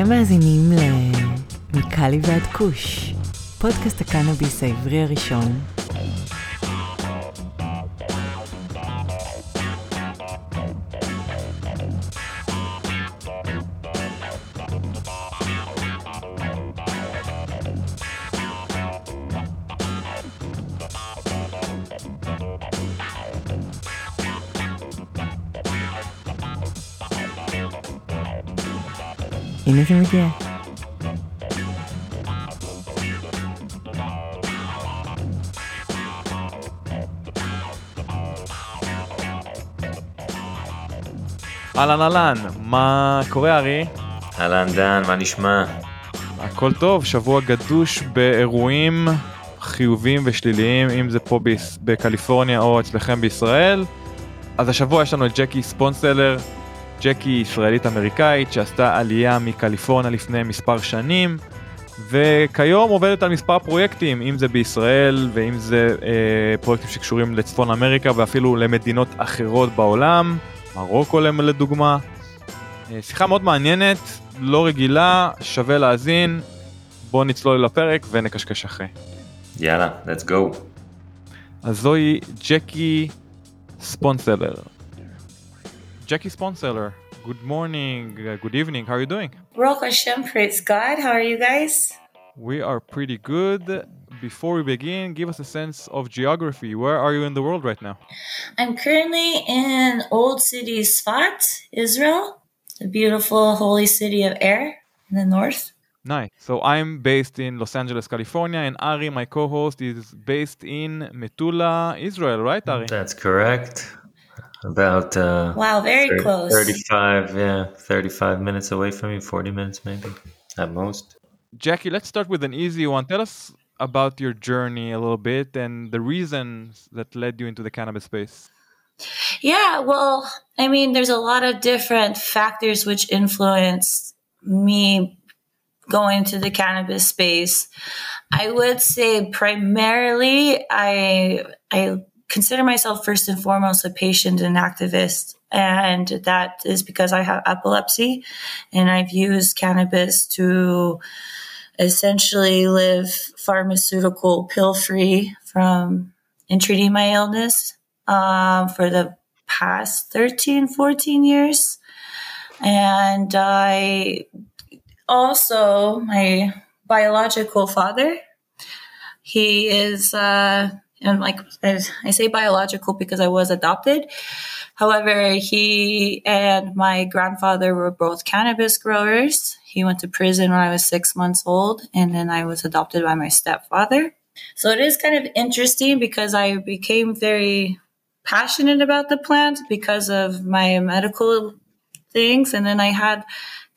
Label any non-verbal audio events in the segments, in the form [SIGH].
אתם מאזינים ל... מקאלי ועד כוש, פודקאסט הקנאביס העברי הראשון. אהלן אהלן, מה קורה ארי? אהלן דן, מה נשמע? הכל טוב, שבוע גדוש באירועים חיוביים ושליליים, אם זה פה בקליפורניה או אצלכם בישראל. אז השבוע יש לנו את ג'קי ספונסלר, ג'קי ישראלית אמריקאית שעשתה עלייה מקליפורניה לפני מספר שנים, וכיום עובדת על מספר פרויקטים, אם זה בישראל ואם זה אה, פרויקטים שקשורים לצפון אמריקה ואפילו למדינות אחרות בעולם, מרוקו לדוגמה. אה, שיחה מאוד מעניינת, לא רגילה, שווה להאזין. בואו נצלול לפרק ונקשקש אחרי. יאללה, let's go. אז זוהי ג'קי ספונסלר. ג'קי ספונסלר, good morning, uh, good evening, how are you doing? Baruch Hashem, praise God. How are you guys? We are pretty good. Before we begin, give us a sense of geography. Where are you in the world right now? I'm currently in Old City Sfat, Israel, the beautiful holy city of air in the north. Nice. So I'm based in Los Angeles, California, and Ari, my co-host, is based in Metula, Israel, right, Ari? That's correct. About uh, Wow, very thir- close. 35, yeah, 35 minutes away from you, 40 minutes maybe at most. Jackie, let's start with an easy one. Tell us about your journey a little bit and the reasons that led you into the cannabis space. Yeah, well, I mean, there's a lot of different factors which influenced me going to the cannabis space. I would say primarily I I consider myself first and foremost a patient and activist. And that is because I have epilepsy and I've used cannabis to essentially live pharmaceutical pill free from in treating my illness um, for the past 13, 14 years. And I also, my biological father, he is, uh, and like I I say biological because I was adopted. However, he and my grandfather were both cannabis growers. He went to prison when I was six months old, and then I was adopted by my stepfather. So it is kind of interesting because I became very passionate about the plant because of my medical things. And then I had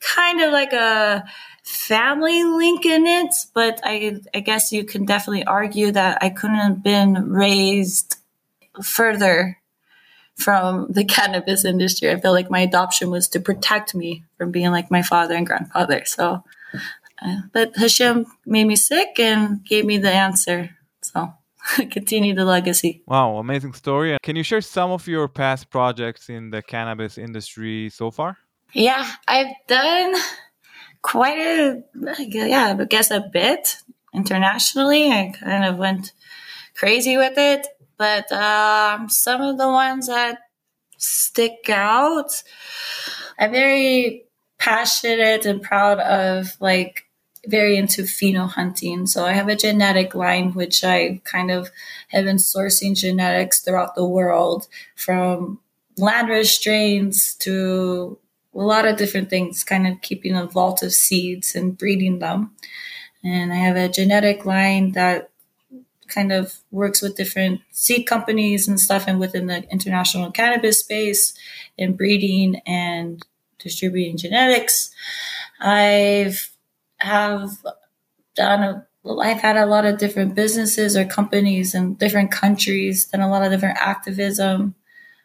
kind of like a family link in it, but I, I guess you can definitely argue that I couldn't have been raised further from the cannabis industry. I feel like my adoption was to protect me from being like my father and grandfather. So, uh, but Hashem made me sick and gave me the answer. So, [LAUGHS] continue the legacy. Wow, amazing story. Can you share some of your past projects in the cannabis industry so far? Yeah, I've done quite a, yeah, I guess a bit internationally. I kind of went crazy with it, but um, some of the ones that stick out, I'm very passionate and proud of like very into pheno hunting. So I have a genetic line which I kind of have been sourcing genetics throughout the world from landrace strains to a lot of different things, kind of keeping a vault of seeds and breeding them. And I have a genetic line that kind of works with different seed companies and stuff and within the international cannabis space in breeding and distributing genetics. I've have done a I've had a lot of different businesses or companies in different countries, done a lot of different activism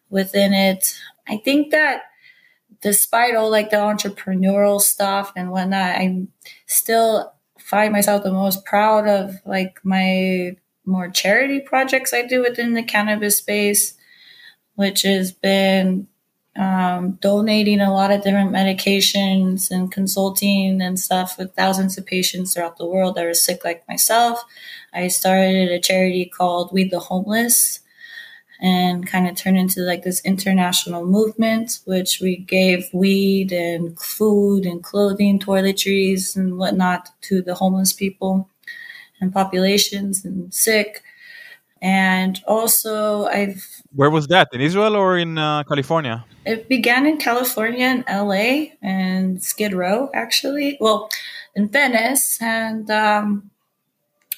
within it. I think that despite all like the entrepreneurial stuff and whatnot, I still find myself the most proud of like my more charity projects I do within the cannabis space, which has been um, donating a lot of different medications and consulting and stuff with thousands of patients throughout the world that are sick like myself. I started a charity called We the Homeless and kind of turned into like this international movement, which we gave weed and food and clothing, toiletries and whatnot to the homeless people and populations and sick. And also, I've. Where was that? In Israel or in uh, California? It began in California in LA and Skid Row, actually. Well, in Venice. And um,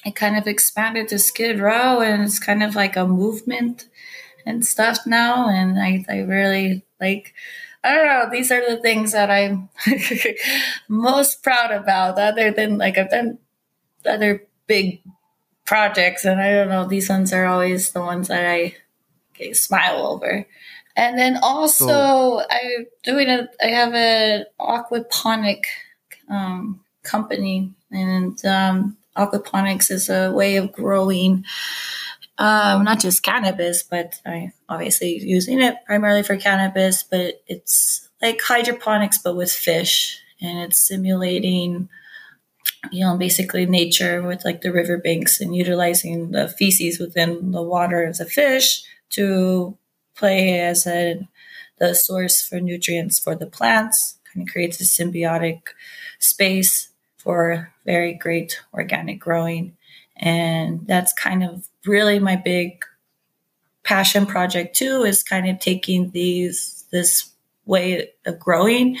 it kind of expanded to Skid Row, and it's kind of like a movement and stuff now. And I, I really like, I don't know, these are the things that I'm [LAUGHS] most proud about, other than like I've done other big projects, and I don't know, these ones are always the ones that I okay, smile over. And then also, so, I'm doing a, I have an aquaponic um, company, and um, aquaponics is a way of growing um, not just cannabis, but I obviously using it primarily for cannabis, but it's like hydroponics, but with fish, and it's simulating, you know, basically nature with like the riverbanks and utilizing the feces within the water of the fish to play as a the source for nutrients for the plants. Kind of creates a symbiotic space for very great organic growing. And that's kind of really my big passion project too is kind of taking these this way of growing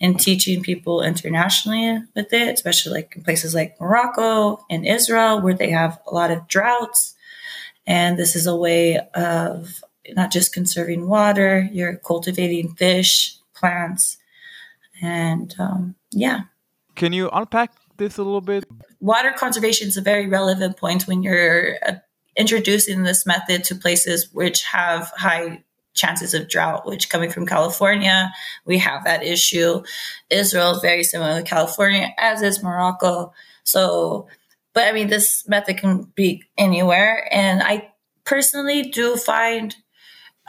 and teaching people internationally with it, especially like in places like Morocco and Israel where they have a lot of droughts. And this is a way of not just conserving water, you're cultivating fish, plants, and um, yeah. Can you unpack this a little bit? Water conservation is a very relevant point when you're uh, introducing this method to places which have high chances of drought, which coming from California, we have that issue. Israel is very similar to California, as is Morocco. So, but I mean, this method can be anywhere. And I personally do find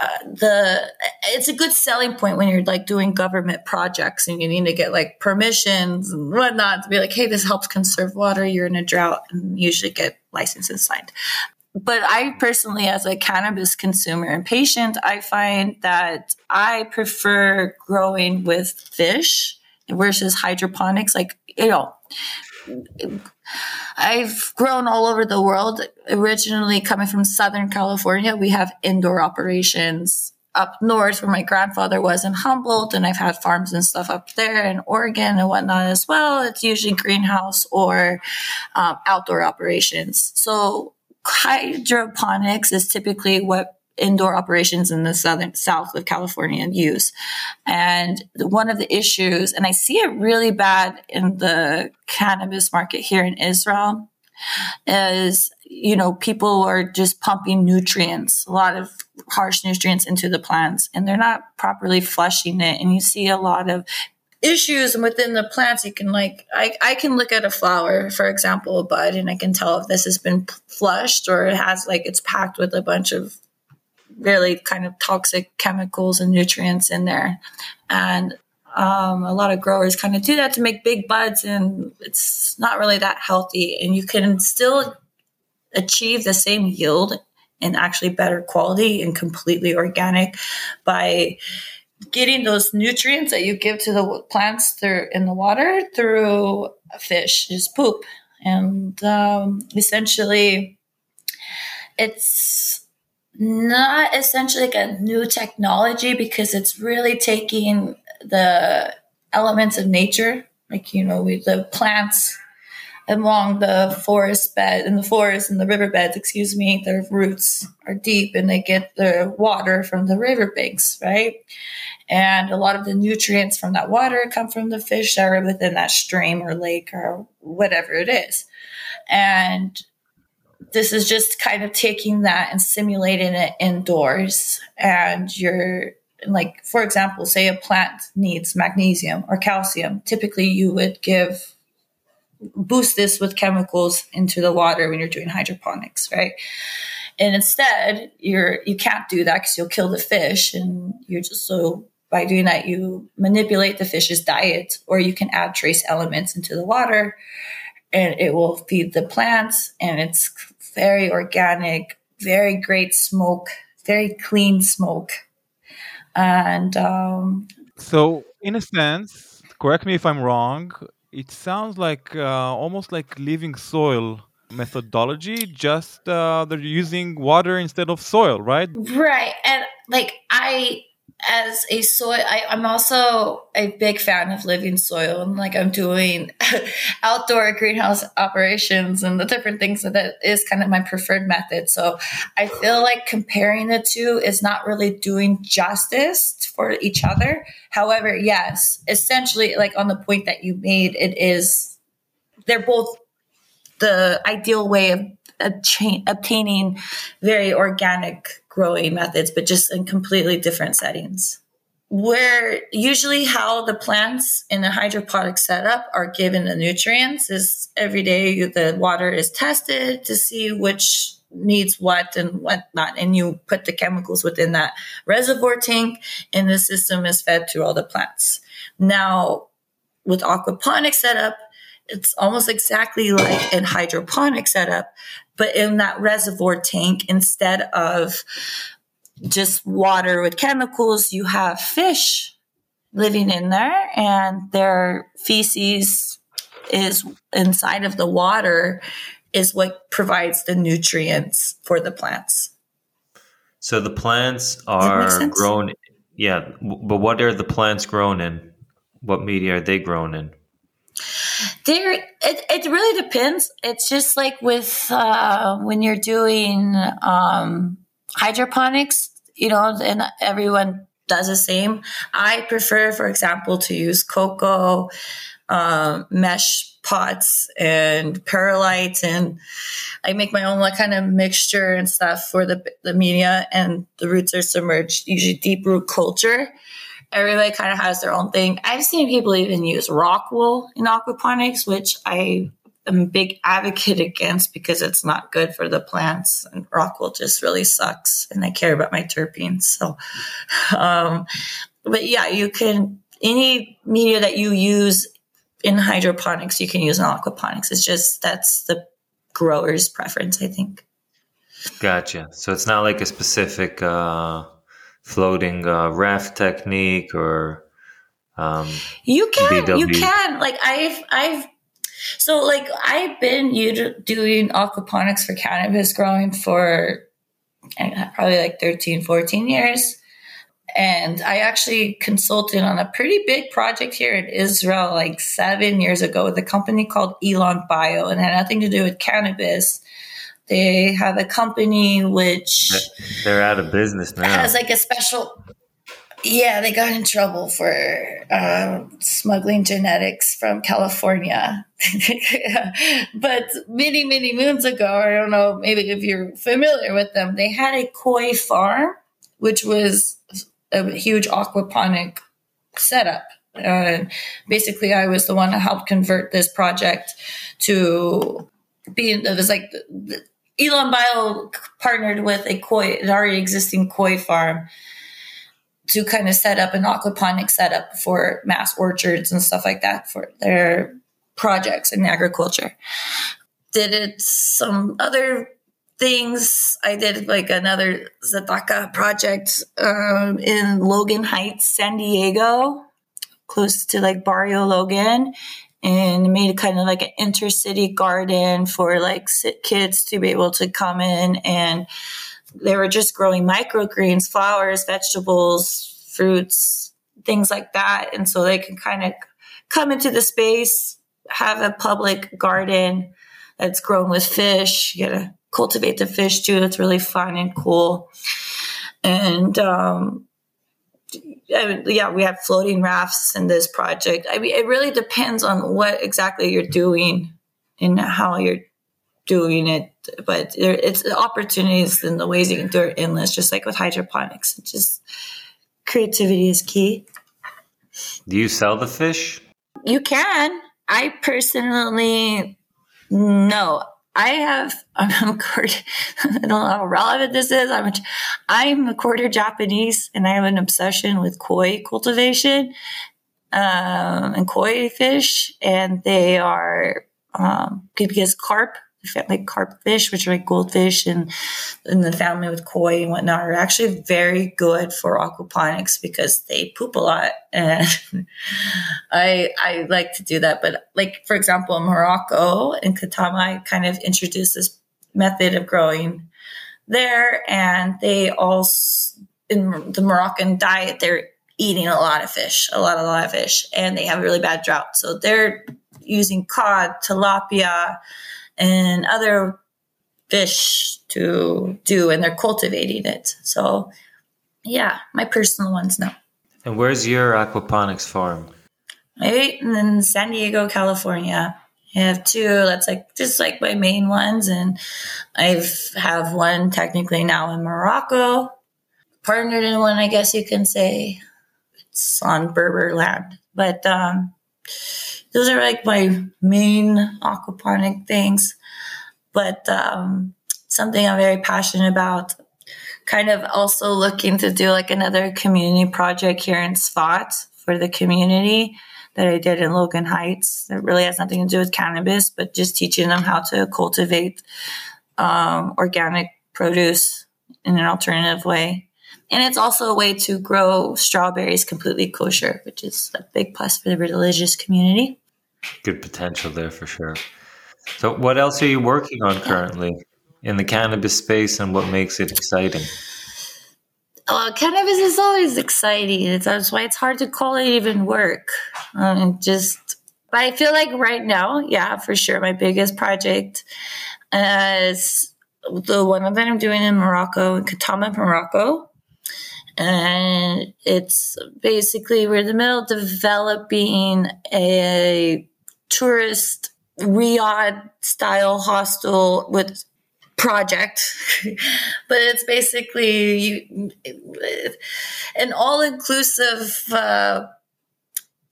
uh, the it's a good selling point when you're like doing government projects and you need to get like permissions and whatnot to be like, hey, this helps conserve water. You're in a drought, and usually get licenses signed. But I personally, as a cannabis consumer and patient, I find that I prefer growing with fish versus hydroponics. Like you know, I've grown all over the world. Originally coming from Southern California, we have indoor operations up north where my grandfather was in Humboldt, and I've had farms and stuff up there in Oregon and whatnot as well. It's usually greenhouse or um, outdoor operations. So hydroponics is typically what indoor operations in the southern south of California use. And one of the issues, and I see it really bad in the cannabis market here in Israel, is you know people are just pumping nutrients, a lot of harsh nutrients into the plants, and they're not properly flushing it. And you see a lot of issues within the plants you can like I, I can look at a flower for example a bud and i can tell if this has been flushed or it has like it's packed with a bunch of really kind of toxic chemicals and nutrients in there. And um, a lot of growers kind of do that to make big buds, and it's not really that healthy. And you can still achieve the same yield and actually better quality and completely organic by getting those nutrients that you give to the plants through in the water through fish, just poop. And um, essentially, it's not essentially like a new technology because it's really taking the elements of nature, like, you know, we, the plants along the forest bed in the forest and the riverbeds, excuse me, their roots are deep and they get the water from the riverbanks, right? And a lot of the nutrients from that water come from the fish that are within that stream or lake or whatever it is. And this is just kind of taking that and simulating it indoors. And you're like, for example, say a plant needs magnesium or calcium. Typically, you would give boost this with chemicals into the water when you're doing hydroponics, right? And instead, you're you can't do that because you'll kill the fish, and you're just so by doing that, you manipulate the fish's diet, or you can add trace elements into the water and it will feed the plants. And it's very organic, very great smoke, very clean smoke. And um, So, in a sense, correct me if I'm wrong, it sounds like uh, almost like living soil methodology, just uh, they're using water instead of soil, right? Right. And like I as a soil I, i'm also a big fan of living soil and like i'm doing [LAUGHS] outdoor greenhouse operations and the different things that, that is kind of my preferred method. So i feel like comparing the two is not really doing justice for each other. However yes essentially like on the point that you made it is they're both the ideal way of obtaining very organic growing methods, but just in completely different settings. Where usually how the plants in a hydroponic setup are given the nutrients is every day the water is tested to see which needs what and what not. And you put the chemicals within that reservoir tank and the system is fed to all the plants. Now, with aquaponic setup, it's almost exactly like an hydroponic setup, but in that reservoir tank, instead of just water with chemicals, you have fish living in there and their feces is inside of the water is what provides the nutrients for the plants. So the plants are grown, yeah, but what are the plants grown in? What media are they grown in? There, it, it really depends. It's just like with uh, when you're doing um, hydroponics, you know, and everyone does the same. I prefer, for example, to use coco um, mesh pots and perlite, and I make my own like kind of mixture and stuff for the the media, and the roots are submerged, usually deep root culture everybody kind of has their own thing. I've seen people even use rock wool in aquaponics, which I am a big advocate [LAUGHS] against because it's not good for the plants. And rock wool just really sucks. And I care about my terpenes. So, um, but yeah, you can, any media that you use in hydroponics, you can use in aquaponics. It's just that's the grower's preference, I think. Gotcha. So it's not like a specific, uh, floating uh, raft technique or um, you can BW. you can like I've I've so like I've been doing aquaponics for cannabis growing for probably like 13 14 years and I actually consulted on a pretty big project here in Israel like seven years ago with a company called Elon Bio and had nothing to do with cannabis they have a company which they're out of business now. Has like a special. Yeah, they got in trouble for um, smuggling genetics from California. [LAUGHS] but many, many moons ago, I don't know, maybe if you're familiar with them, they had a koi farm, which was a huge aquaponic setup. Uh, basically, I was the one that helped convert this project to being it was like Elon Bio partnered with a koi, an already existing koi farm to kind of set up an aquaponic setup for mass orchards and stuff like that for their projects in agriculture. Did it some other things. I did like another Zataka project um, in Logan Heights, San Diego, close to like Barrio Logan and made kind of like an intercity garden for like kids to be able to come in and they were just growing microgreens, flowers, vegetables, fruits, things like that. And so they can kind of come into the space, have a public garden that's grown with fish. You gotta cultivate the fish too. It's really fun and cool. And um, I mean, yeah, we have floating rafts in this project. I mean, it really depends on what exactly you're doing and how you're doing it. But there, it's the opportunities and the ways you can do it endless, just like with hydroponics. It's just creativity is key. Do you sell the fish? You can. I personally, no. I have, [LAUGHS] I'm quarter, [LAUGHS] I don't know how relevant this is. I'm, a, I'm a quarter Japanese and I have an obsession with koi cultivation um, and koi fish. And they are, um, because carp like carp fish, which are like goldfish and in the family with koi and whatnot, are actually very good for aquaponics because they poop a lot. [LAUGHS] And I I like to do that. But like for example, in Morocco and Ketama, I kind of introduced this method of growing there, and they also in the Moroccan diet they're eating a lot of fish, a lot, a lot of fish, and they have a really bad drought. So they're using cod, tilapia, and other fish to do, and they're cultivating it. So, yeah, my personal ones no. And where's your aquaponics farm? Right in San Diego, California. I have two. That's like just like my main ones, and I've have one technically now in Morocco, partnered in one, I guess you can say. It's on Berber land, but um, those are like my main aquaponic things. But um, something I'm very passionate about. Kind of also looking to do like another community project here in Sfat for the community that I did in Logan Heights. That really has nothing to do with cannabis, but just teaching them how to cultivate um, organic produce in an alternative way. And it's also a way to grow strawberries completely kosher, which is a big plus for the religious community good potential there for sure. So, what else are you working on currently in the cannabis space, and what makes it exciting? Well, cannabis is always exciting. That's why it's hard to call it even work. Um, just, but I feel like right now, yeah, for sure, my biggest project is the one that I'm doing in Morocco, in Ketama, Morocco and it's basically we're in the middle of developing a tourist Riad style hostel with project, [LAUGHS] but it's basically you, an all inclusive uh,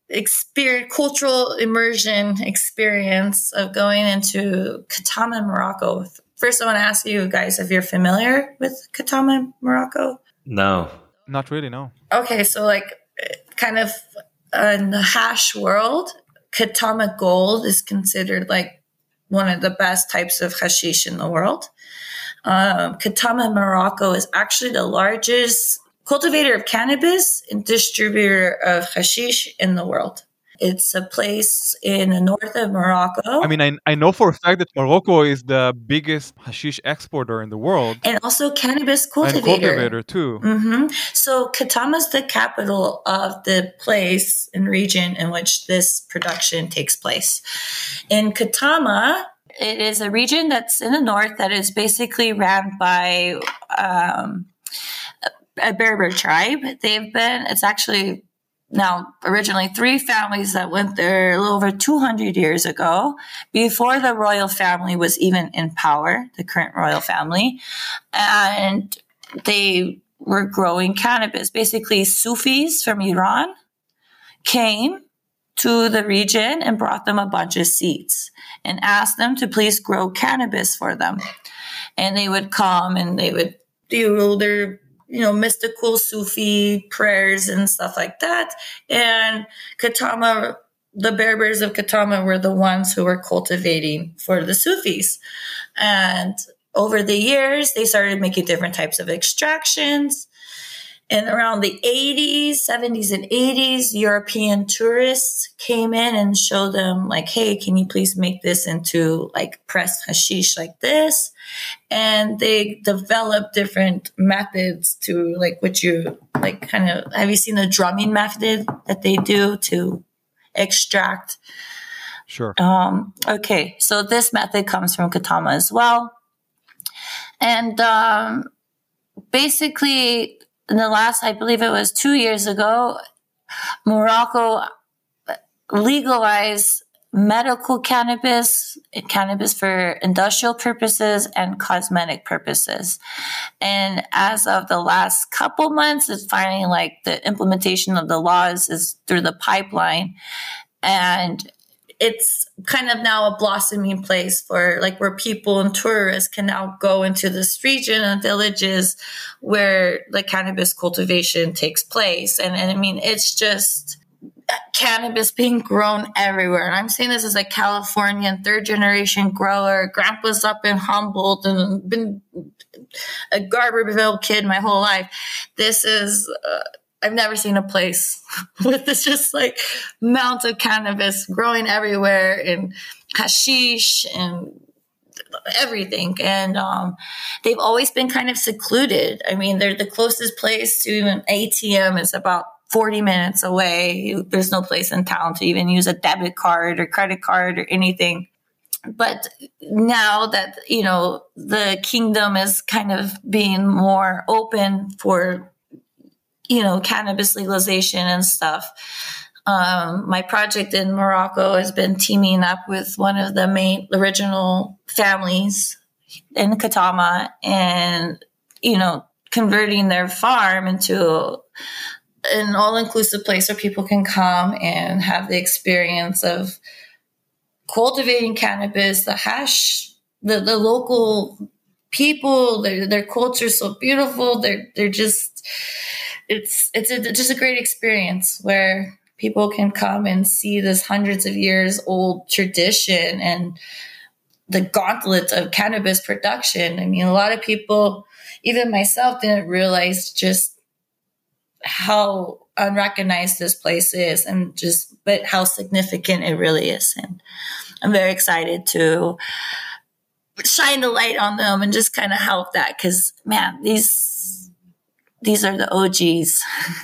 experience, cultural immersion experience of going into Ketama, Morocco. First, I want to ask you guys if you're familiar with Ketama, Morocco. No, not really. No. Okay, so like, kind of in the hash world, Ketama Gold is considered like one of the best types of hashish in the world. Um, Ketama Morocco is actually the largest cultivator of cannabis and distributor of hashish in the world. It's a place in the north of Morocco. I mean, I, I know for a fact that Morocco is the biggest hashish exporter in the world. And also cannabis cultivator. And cultivator, too. Mm-hmm. So Ketama is the capital of the place and region in which this production takes place. In Ketama, it is a region that's in the north that is basically ran by um, a Berber tribe. They've been, it's actually now originally three families that went there a little over 200 years ago before the royal family was even in power the current royal family and they were growing cannabis. Basically sufis from iran came to the region and brought them a bunch of seeds and asked them to please grow cannabis for them. And they would come and they would do their you know, mystical Sufi prayers and stuff like that. And Ketama, the Berbers of Ketama were the ones who were cultivating for the Sufis. And over the years, they started making different types of extractions and around the 80s, 70s, and 80s, European tourists came in and showed them, like, hey, can you please make this into like pressed hashish like this? And they developed different methods to like what you like kind of have you seen the drumming method that they do to extract? Sure. Um, okay, so this method comes from Ketama as well. And um, basically, in the last, I believe it was two years ago, Morocco legalized medical cannabis, cannabis for industrial purposes and cosmetic purposes. And as of the last couple months, it's finally like the implementation of the laws is through the pipeline. And it's kind of now a blossoming place for like where people and tourists can now go into this region and villages where the cannabis cultivation takes place. And, and I mean, it's just cannabis being grown everywhere. And I'm saying this as a Californian third generation grower. Grandpa's up in Humboldt and been a Garberville kid my whole life. This is, uh, I've never seen a place [LAUGHS] with this just like mount of cannabis growing everywhere and hashish and everything. And um, they've always been kind of secluded. I mean, they're the closest place to even ATM is about 40 minutes away. There's no place in town to even use a debit card or credit card or anything. But now that, you know, the kingdom is kind of being more open for you know, cannabis legalization and stuff. Um, my project in Morocco has been teaming up with one of the main original families in Ketama and, you know, converting their farm into an all inclusive place where people can come and have the experience of cultivating cannabis, the hash, the, the local people, their, their culture is so beautiful. They're, they're just, it's it's a, just a great experience where people can come and see this hundreds of years old tradition and the gauntlet of cannabis production. I mean, a lot of people, even myself, didn't realize just how unrecognized this place is and just but how significant it really is and i'm very excited to shine the light on them and just kind of help that because man these these are the OGs [LAUGHS]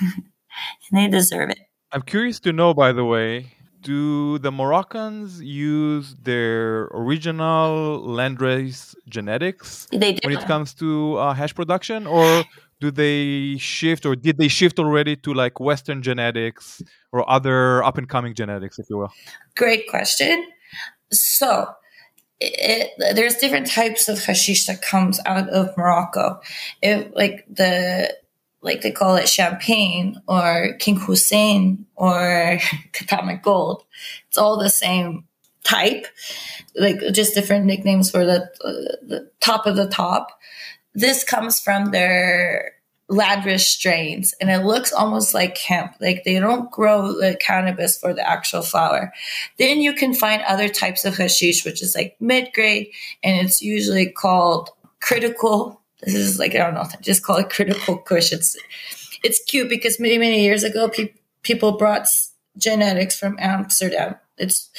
and they deserve it. I'm curious to know, by the way, do the Moroccans use their original landrace genetics when it comes to uh, hash production, or do they shift, or did they shift already to like Western genetics or other up and coming genetics, if you will? Great question. So it, there's different types of hashish that comes out of Morocco. It, like the like they call it champagne or King Hussein or [LAUGHS] Ketama Gold. It's all the same type, like just different nicknames for the, uh, the top of the top. This comes from their Landrace strains and it looks almost like hemp. Like they don't grow the cannabis for the actual flower. Then you can find other types of hashish, which is like mid grade and it's usually called critical this is like I don't know, just call it critical kush. It's it's cute because many many years ago, pe- people brought genetics from Amsterdam. It's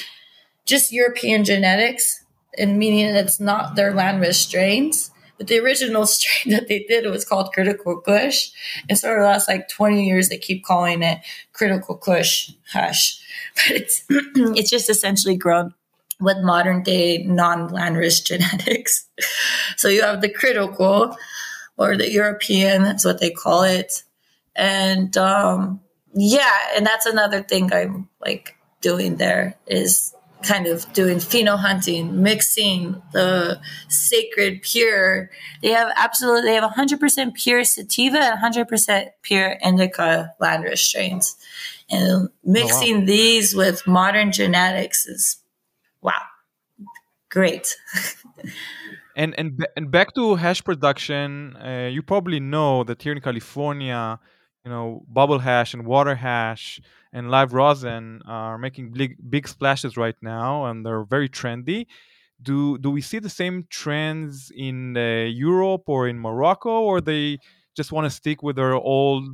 just European genetics, and meaning it's not their landrace strains. But the original [LAUGHS] strain that they did was called critical kush, and so for the last like twenty years, they keep calling it critical kush Hush. [LAUGHS] But it's [CLEARS THROAT] it's just essentially grown with modern day non-landrace [LAUGHS] genetics. so you have the critical or the European, that's what they call it. And um, yeah, and that's another thing I'm like doing there is kind of doing pheno hunting, mixing the sacred pure. They have absolutely, they have 100% pure sativa and 100% pure indica landrace strains. And mixing oh, wow. these with modern genetics is wow, great. and and and back to hash production, uh, you probably know that here in California, you know, bubble hash and water hash and live rosin are making big big splashes right now, and they're very trendy. Do do we see the same trends in uh, Europe or in Morocco, or they just want to stick with their old,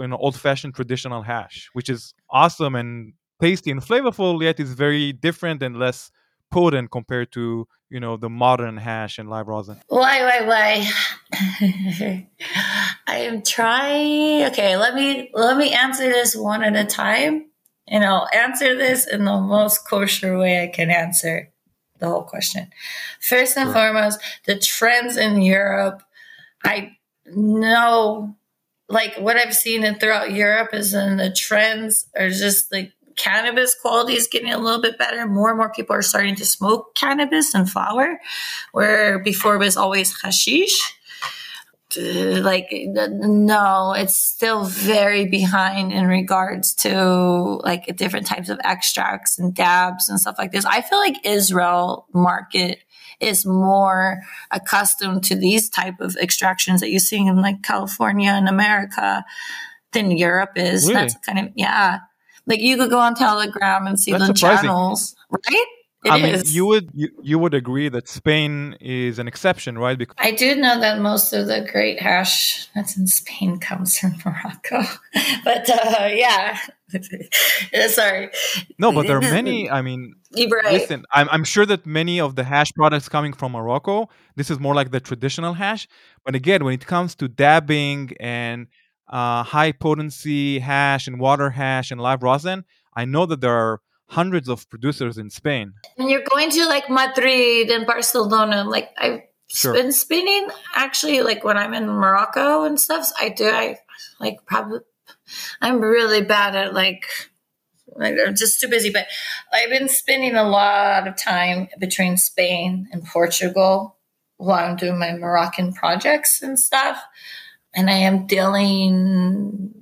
you know, old-fashioned traditional hash, which is awesome and tasty and flavorful, yet is very different and less potent compared to you know the modern hash and live rosin. Why, why, why? [LAUGHS] I am trying. Okay, let me let me answer this one at a time, and I'll answer this in the most kosher way I can answer the whole question. First and sure. foremost, the trends in Europe. I know like what I've seen in throughout Europe is in the trends are just like cannabis quality is getting a little bit better. More and more people are starting to smoke cannabis and flower, where before it was always hashish. Uh, like no it's still very behind in regards to like different types of extracts and dabs and stuff like this i feel like israel market is more accustomed to these type of extractions that you see in like california and america than europe is really? that's kind of yeah like you could go on telegram and see that's the surprising. channels right it I is. mean, you would you, you would agree that Spain is an exception, right? Because I do know that most of the great hash that's in Spain comes from [LAUGHS] Morocco, but uh, yeah, [LAUGHS] sorry. No, but there are many. [LAUGHS] I mean, right. listen, I'm I'm sure that many of the hash products coming from Morocco, this is more like the traditional hash. But again, when it comes to dabbing and uh, high potency hash and water hash and live rosin, I know that there are hundreds of producers in Spain. And you're going to like Madrid and Barcelona, like I've sure. been spinning actually like when I'm in Morocco and stuff. I do I like probably I'm really bad at like like I'm just too busy, but I've been spending a lot of time between Spain and Portugal while I'm doing my Moroccan projects and stuff. And I am dealing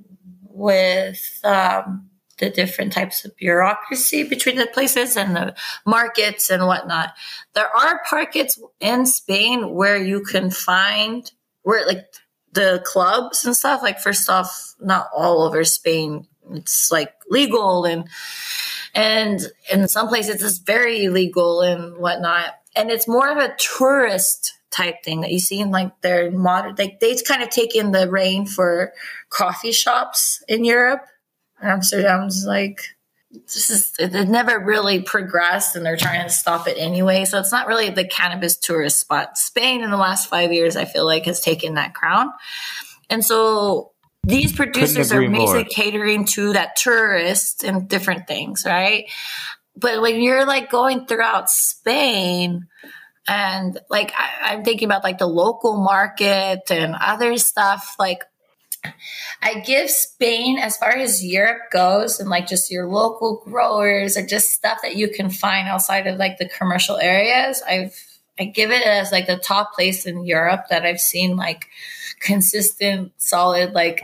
with um, the different types of bureaucracy between the places and the markets and whatnot. There are markets in Spain where you can find where like the clubs and stuff. Like first off, not all over Spain. It's like legal and and in some places it's very illegal and whatnot. And it's more of a tourist type thing that you see in like their modern like they kind of take in the reign for coffee shops in Europe Amsterdam's like this is it never really progressed and they're trying to stop it anyway. So it's not really the cannabis tourist spot. Spain in the last five years, I feel like, has taken that crown. And so these producers are basically catering to that tourist and different things, right? But when you're like going throughout Spain, and like I, I'm thinking about like the local market and other stuff, like I give Spain, as far as Europe goes, and like just your local growers or just stuff that you can find outside of like the commercial areas. I've I give it as like the top place in Europe that I've seen like consistent, solid like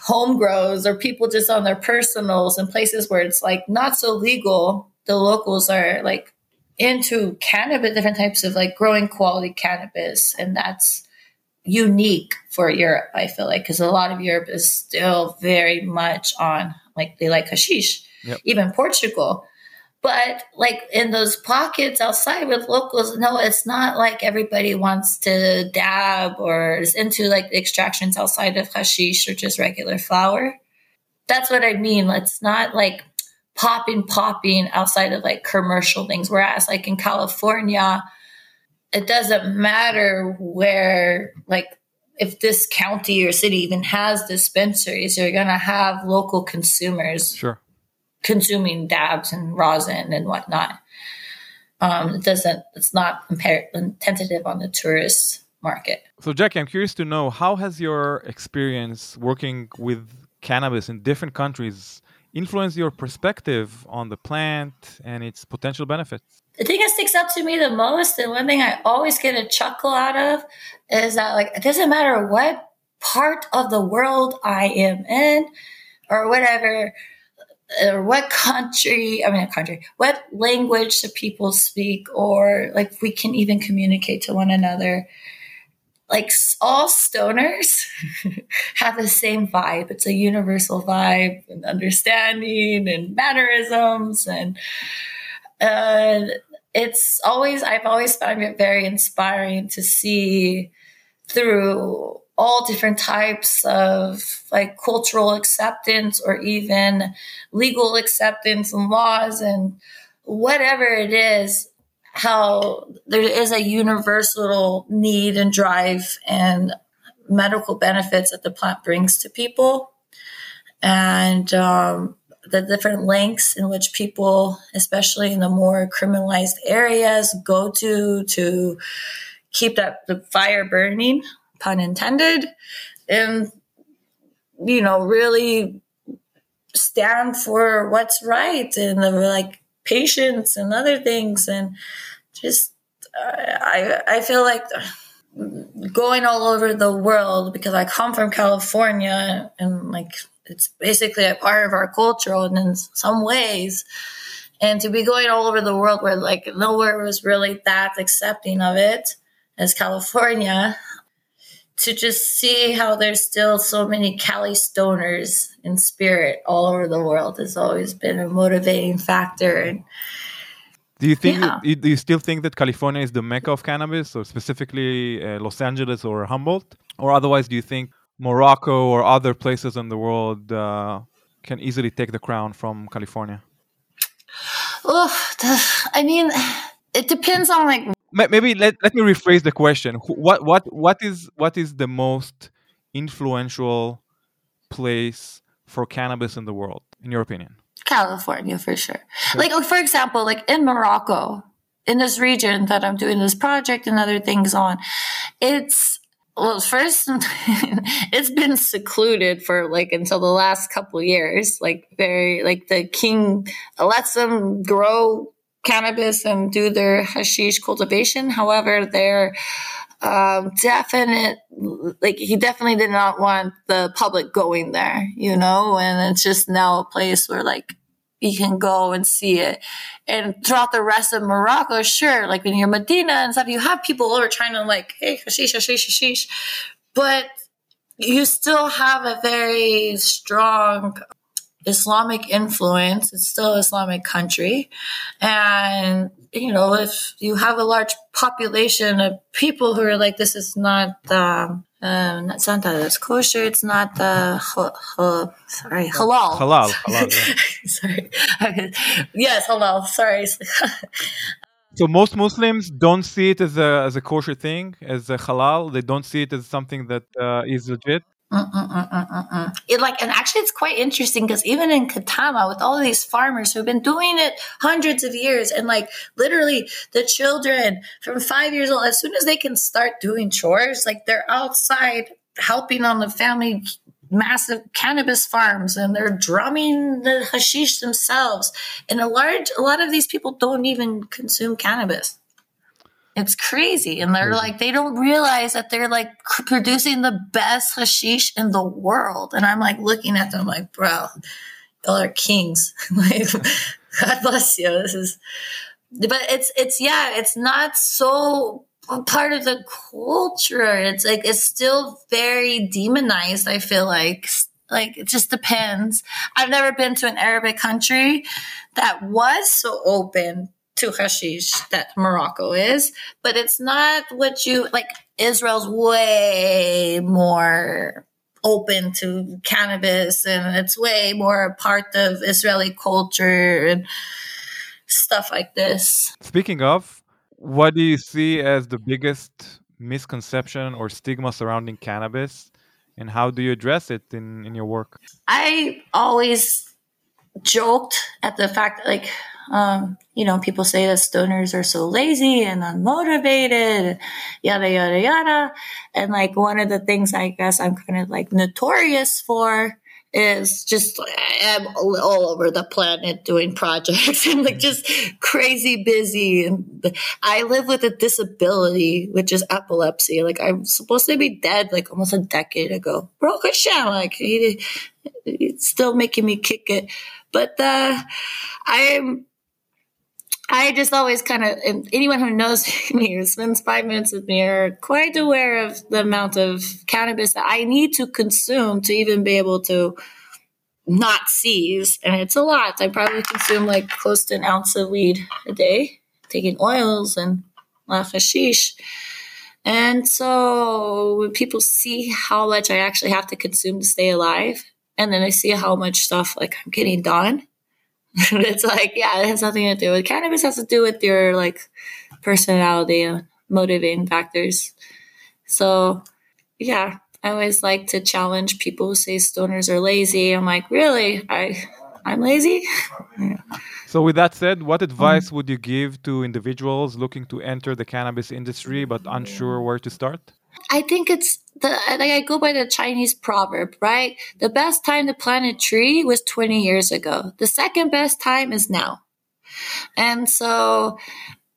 home grows or people just on their personals and places where it's like not so legal. The locals are like into cannabis, different types of like growing quality cannabis, and that's unique for Europe, I feel like, because a lot of Europe is still very much on like they like hashish, yep. even Portugal. But like in those pockets outside with locals, no, it's not like everybody wants to dab or is into like the extractions outside of hashish or just regular flower. That's what I mean. It's not like popping, popping outside of like commercial things. Whereas like in California, it doesn't matter where like if this county or city even has dispensaries you're going to have local consumers sure. consuming dabs and rosin and whatnot. Um, it doesn't it's not impar- tentative on the tourist market. So jackie i'm curious to know how has your experience working with cannabis in different countries influenced your perspective on the plant and its potential benefits the thing that sticks out to me the most, and one thing I always get a chuckle out of, is that like it doesn't matter what part of the world I am in, or whatever, or what country, I mean, a country, what language the people speak, or like we can even communicate to one another. Like all stoners [LAUGHS] have the same vibe. It's a universal vibe and understanding and mannerisms and and it's always I've always found it very inspiring to see through all different types of like cultural acceptance or even legal acceptance and laws and whatever it is how there is a universal need and drive and medical benefits that the plant brings to people. And um, the different lengths in which people, especially in the more criminalized areas, go to to keep that the fire burning, pun intended, and you know really stand for what's right. And like patience and other things and just I I feel like going all over the world because I come from California and like it's basically a part of our culture and in some ways. And to be going all over the world where like nowhere was really that accepting of it as California, to just see how there's still so many Cali stoners in spirit all over the world has always been a motivating factor. And do you think? Yeah. Do you still think that California is the mecca of cannabis, or specifically uh, Los Angeles or Humboldt, or otherwise, do you think Morocco or other places in the world uh, can easily take the crown from California? Oh, I mean, it depends on like. Maybe let, let me rephrase the question. What what what is what is the most influential place for cannabis in the world, in your opinion? California for sure. Like, for example, like in Morocco, in this region that I'm doing this project and other things on, it's well, first, [LAUGHS] it's been secluded for like until the last couple years. Like, very, like the king lets them grow cannabis and do their hashish cultivation. However, they're um, definite, like, he definitely did not want the public going there, you know, and it's just now a place where like you can go and see it. And throughout the rest of Morocco, sure, like in your Medina and stuff, you have people over trying to like, hey, hashish, hashish, hashish. But you still have a very strong Islamic influence. It's still an Islamic country. And, you know, if you have a large population of people who are like, this is not, um, um, not Santa, it's kosher. It's not the uh, sorry halal. Halal, halal. Yeah. [LAUGHS] sorry. [LAUGHS] yes, halal. Sorry. [LAUGHS] so most Muslims don't see it as a as a kosher thing, as a halal. They don't see it as something that uh, is legit. Uh, uh, uh, it like, and actually, it's quite interesting because even in Ketama with all these farmers who've been doing it hundreds of years, and like literally the children from five years old, as soon as they can start doing chores, like they're outside helping on the family massive cannabis farms and they're drumming the hashish themselves. And a large, a lot of these people don't even consume cannabis. It's crazy. And they're like, they don't realize that they're like producing the best hashish in the world. And I'm like looking at them like, bro, y'all are kings. [LAUGHS] like, God bless you. This is, but it's, it's, yeah, it's not so part of the culture. It's like, it's still very demonized. I feel like, like it just depends. I've never been to an Arabic country that was so open to hashish that Morocco is, but it's not what you like. Israel's way more open to cannabis and it's way more a part of Israeli culture and stuff like this. Speaking of, what do you see as the biggest misconception or stigma surrounding cannabis and how do you address it in, in your work? I always joked at the fact like um, you know, people say that stoners are so lazy and unmotivated, yada, yada, yada. And like one of the things I guess I'm kind of like notorious for is just I'm all over the planet doing projects [LAUGHS] and like just crazy busy. And I live with a disability, which is epilepsy. Like I'm supposed to be dead like almost a decade ago. A shell, like it's still making me kick it. But uh, I'm I just always kind of, anyone who knows [LAUGHS] me or spends five minutes with me are quite aware of the amount of cannabis that I need to consume to even be able to not seize. And it's a lot. I probably consume like close to an ounce of weed a day, taking oils and hashish. And so when people see how much I actually have to consume to stay alive, and then I see how much stuff like I'm getting done, [LAUGHS] it's like, yeah, it has nothing to do with cannabis. Has to do with your like personality and motivating factors. So, yeah, I always like to challenge people who say stoners are lazy. I'm like, really? I, I'm lazy. [LAUGHS] yeah. So, with that said, what advice um, would you give to individuals looking to enter the cannabis industry but unsure where to start? I think it's the like I go by the Chinese proverb, right? The best time to plant a tree was 20 years ago. The second best time is now. And so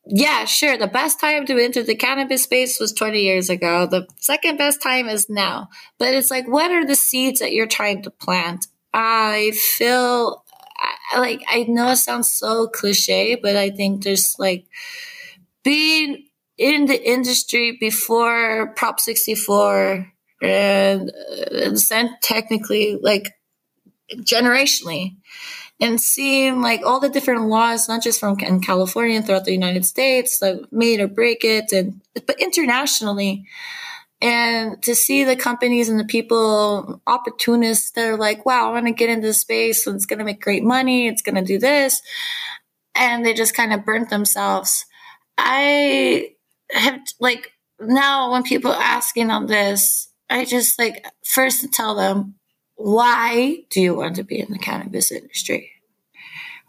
yeah, sure. The best time to enter the cannabis space was 20 years ago. The second best time is now. But it's like, what are the seeds that you're trying to plant? I feel like, I know it sounds so cliche, but I think there's like being in the industry before Prop 64 and, and then technically, like, generationally and seeing like all the different laws, not just from in California and throughout the United States, like made or break it, and but internationally, and to see the companies and the people, opportunists that are like, "Wow, I want to get into this space, and it's going to make great money. It's going to do this," and they just kind of burnt themselves. I have like now when people are asking on this, I just like first tell them why do you want to be in the cannabis industry?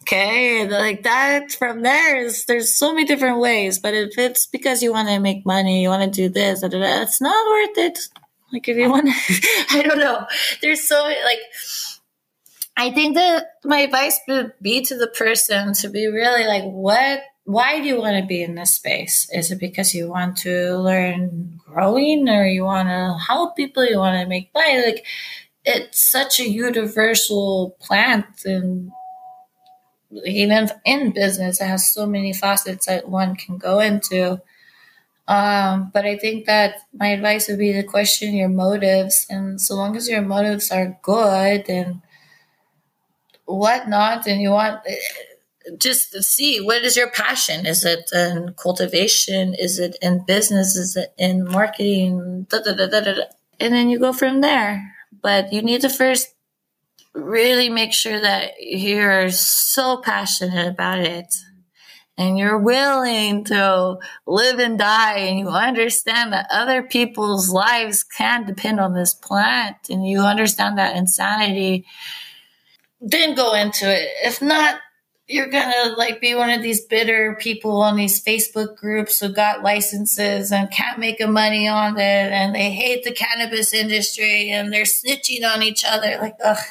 Okay, like that from there is there's so many different ways, but if it's because you want to make money, you want to do this, da, da, da, it's not worth it. Like if you want to, [LAUGHS] I don't know. There's so like I think that my advice would be to the person to be really like, what, why do you want to be in this space? Is it because you want to learn growing or you want to help people? You want to make money? Like, it's such a universal plant and even in business it has so many facets that one can go into um, but i think that my advice would be to question your motives and so long as your motives are good and whatnot and you want eh, just see what is your passion? Is it in cultivation? Is it in business? Is it in marketing? Da, da, da, and then you go from there. But you need to first really make sure that you're so passionate about it. And you're willing to live and die. And you understand that other people's lives can depend on this plant. And you understand that insanity. Then go into it. If not you're gonna like be one of these bitter people on these Facebook groups who got licenses and can't make a money on it and they hate the cannabis industry and they're snitching on each other. Like, ugh,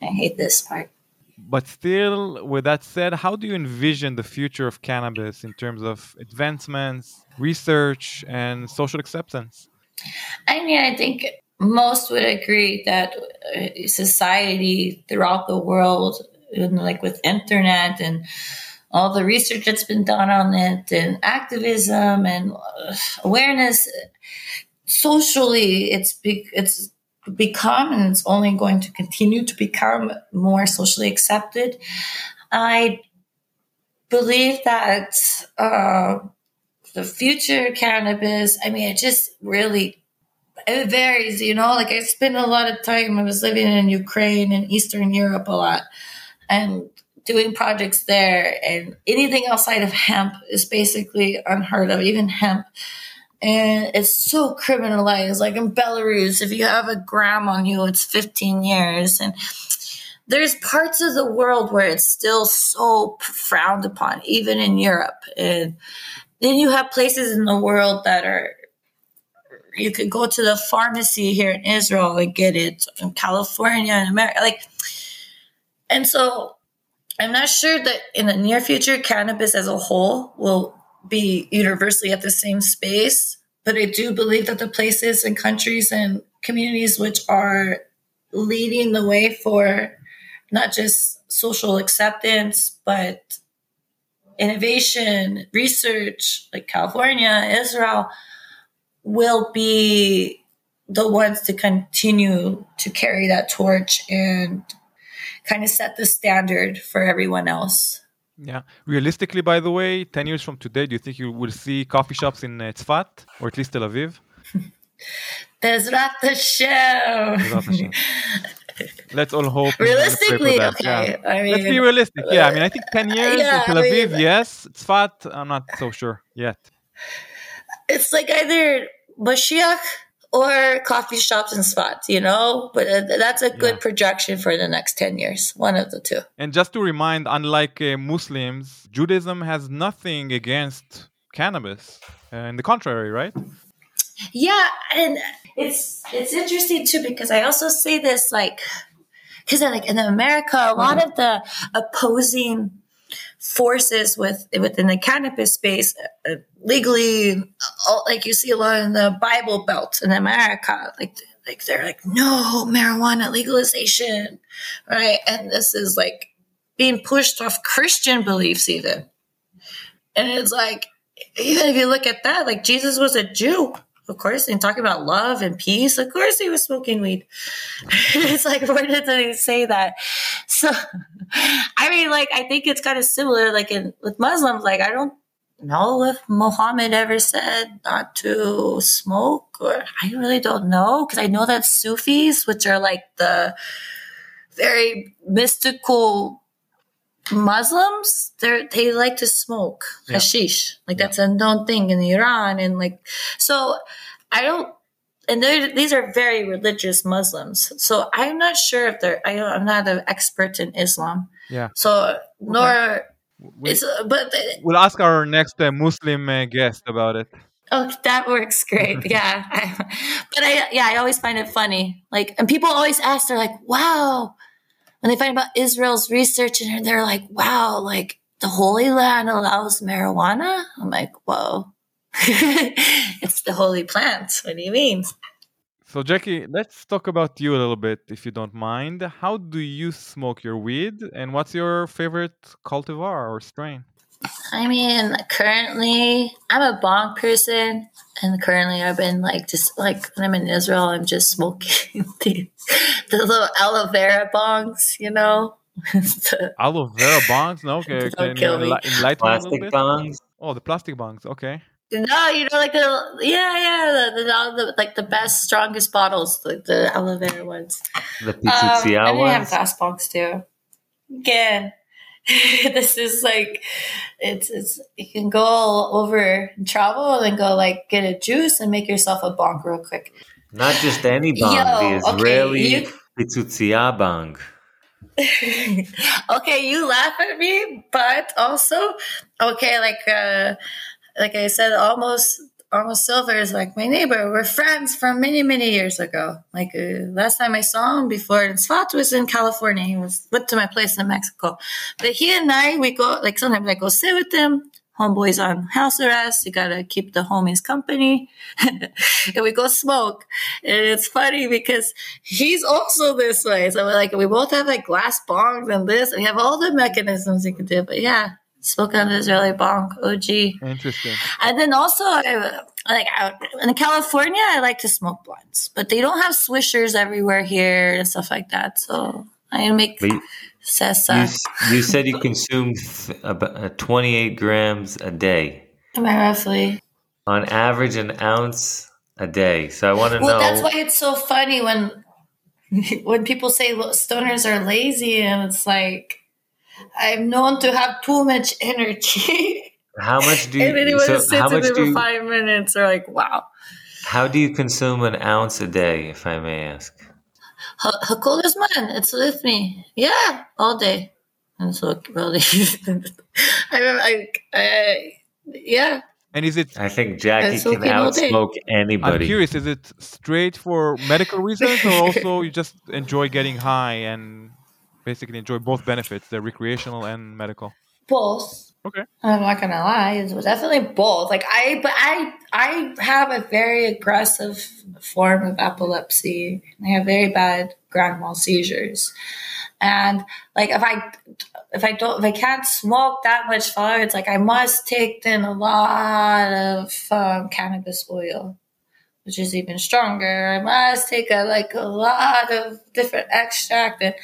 I hate this part. But still, with that said, how do you envision the future of cannabis in terms of advancements, research, and social acceptance? I mean, I think most would agree that uh, society throughout the world and like with internet and all the research that's been done on it and activism and uh, awareness socially it's it's become and it's only going to continue to become more socially accepted. I believe that uh, the future cannabis i mean it just really it varies you know? Like i spent a lot of time i was living in ukraine and eastern europe a lot and doing projects there and anything outside of hemp is basically unheard of even hemp. And it's so criminalized. Like in belarus if you have a gram on you it's 15 years. And there's parts of the world where it's still so frowned upon even in europe. And then you have places in the world that are you could go to the pharmacy here in israel and get it in california and america like and so I'm not sure that in the near future, cannabis as a whole will be universally at the same space. But I do believe that the places and countries and communities which are leading the way for not just social acceptance, but innovation, research, like California, Israel, will be the ones to continue to carry that torch and kind of set the standard for everyone else. Yeah. Realistically, by the way, 10 years from today, do you think you will see coffee shops in uh, Tzfat or at least Tel Aviv? there's [LAUGHS] Bezrat Hashem. [LAUGHS] Let's all hope. Realistically, okay. Yeah. I mean, Let's be realistic. Yeah, I mean, I think 10 [LAUGHS] years yeah, in Tel Aviv, I mean, yes. Tzfat, I'm not so sure yet. It's like either Mashiach or coffee shops and spots, you know, but uh, that's a good yeah. projection for the next 10 years, one of the two. And just to remind, unlike uh, Muslims, Judaism has nothing against cannabis. Uh, in the contrary, right? Yeah, and it's it's interesting too because I also see this like because like in America, a lot of the opposing forces with within the cannabis space uh, legally uh, like you see a lot in the bible belt in america like like they're like no marijuana legalization right? And this is like being pushed off christian beliefs even. And it's like even if you look at that like jesus was a jew of course, and talking about love and peace, of course he was smoking weed. [LAUGHS] it's like, [LAUGHS] where did they say that? So, [LAUGHS] I mean, like, I think it's kind of similar, like in with Muslims. Like, I don't know if Muhammad ever said not to smoke, or I really don't know because I know that Sufis, which are like the very mystical Muslims, they they like to smoke yeah. hashish. Like that's a known thing in Iran, and like so. I don't. And these are very religious Muslims, so I'm not sure if they're. I, am not an expert in Islam. Yeah. So nor. We, it's, but we'll ask our next uh, Muslim uh, guest about it. Oh, that works great. [LAUGHS] Yeah. I, [LAUGHS] but I, yeah, I always find it funny. Like, and people always ask, they're like, wow, when they find about Israel's research and they're like, wow, like the Holy Land allows marijuana. I'm like, whoa, [LAUGHS] it's the holy plant. What do you mean? So, Jackie, let's talk about you a little bit, if you don't mind. How do you smoke your weed, and what's your favorite cultivar or strain? I mean, currently, I'm a bong person, and currently, I've been like just like when I'm in Israel, I'm just smoking [LAUGHS] the, the little aloe vera bongs, you know. [LAUGHS] aloe vera bongs? No, okay. Don't Can kill me. Enlighten plastic bongs. Oh, the plastic bongs. Okay. No, you know, like the yeah, yeah, the, the, the like the best, strongest bottles, like the aloe vera ones. The Pituzia um, ones. I have fast bongs too. Again, [LAUGHS] this is like it's it's you can go all over and travel and then go like get a juice and make yourself a bong real quick. Not just any bong, Yo, the Israeli okay, Pituzia bong. [LAUGHS] okay, you laugh at me, but also okay, like uh like I said, almost almost silver is like my neighbor. We're friends from many many years ago. Like uh, last time I saw him before in Sfat was in California. He was went to my place in Mexico. But he and I we go like sometimes I go sit with him. Homeboy's on house arrest. You gotta keep the homies company. [LAUGHS] and we go smoke. And it's funny because he's also this way. So we're like we both have like glass bongs and this. And we have all the mechanisms you can do. But yeah, Smoke on Israeli bong, OG. Interesting. And then also, I, like out in California, I like to smoke blunts, but they don't have swishers everywhere here and stuff like that. So I make you, sessa. You, you, said you consumed about uh, 28 grams a day. Am I roughly? On average, an ounce a day. So I want to well, know. Well, that's why it's so funny when [LAUGHS] when people say stoners are lazy, and it's like I'm known to have too much energy. How much do [LAUGHS] you? if anyone so sits in for five minutes, they're like, "Wow." How do you consume an ounce a day, if I may ask? Hakol is mine. It's with me. Yeah, all day. And so really, [LAUGHS] I, I, I, yeah. And is it? I think Jackie can outsmoke anybody. I'm curious. Is it straight for medical reasons, or [LAUGHS] also you just enjoy getting high and basically enjoy both benefits, the recreational and medical? Both. Okay. I'm not gonna lie, it was definitely both. Like I, but I, I have a very aggressive form of epilepsy. I have very bad grand mal seizures, and like if I, if I don't, if I can't smoke that much flower, it's like I must take in a lot of um, cannabis oil which is even stronger. I must take a like a lot of different extract and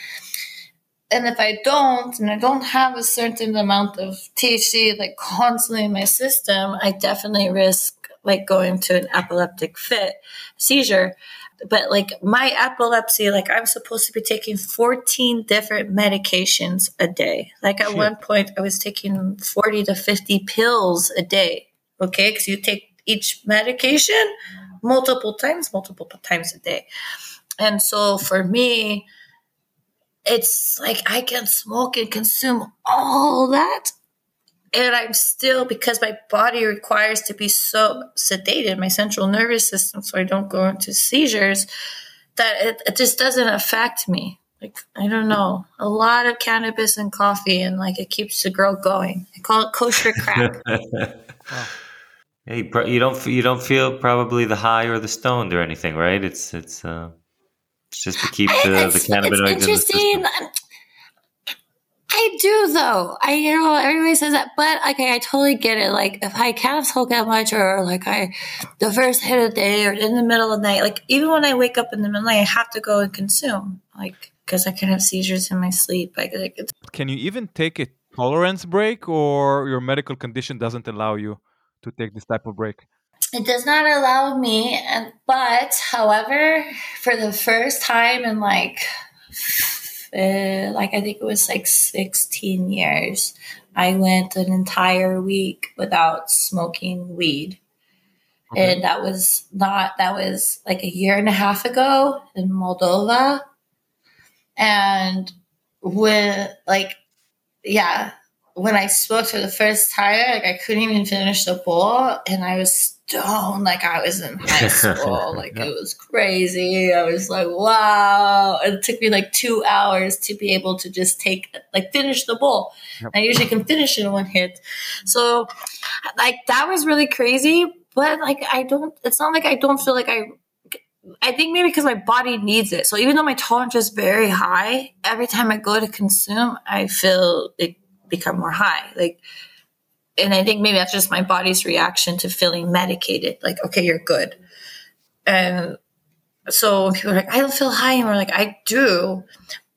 and if I don't, and I don't have a certain amount of THC like constantly in my system, I definitely risk like going to an epileptic fit seizure. But like my epilepsy, like I'm supposed to be taking 14 different medications a day. Like at Shit. one point, I was taking 40 to 50 pills a day. Okay. Because you take each medication multiple times, multiple times a day. And so for me, it's like I can smoke and consume all that. And I'm still, because my body requires to be so sedated, my central nervous system, so I don't go into seizures, that it, it just doesn't affect me. like I don't know, a lot of cannabis and coffee, and like it keeps the girl going. I call it kosher crack. [LAUGHS] Hey, you don't you don't feel probably the high or the stoned or anything, right? It's it's uh, it's just to keep the, the cannabinoids it's interesting. in the system. I do though. I you know everybody says that, but okay, I totally get it. Like if I can't smoke that much, or like I the first hit of the day, or in the middle of the night, like even when I wake up in the middle of the night, I have to go and consume, like because I can have seizures in my sleep. Like, like can you even take a tolerance break, or your medical condition doesn't allow you to take this type of break? It does not allow me, and but however, for the first time in like uh, like I think it was like 16 years. I went an entire week without smoking weed. Okay. And that was not, that was like a year and a half ago in Moldova. And when, like, yeah, when I smoked for the first time, like I couldn't even finish the bowl, and I was stoned like I was in high [LAUGHS] school. like it was crazy. I was like, wow! It took me like two hours to be able to just take like finish the bowl. Yep. I usually can finish in one hit, so like that was really crazy. But like I don't, it's not like I don't feel like I I think maybe because my body needs it. So even though my tolerance is very high, every time I go to consume, I feel it become more high. Like, and I think maybe that's just my body's reaction to feeling medicated. Like, okay, you're good. And so people are like, I don't feel high. And we're like, I do.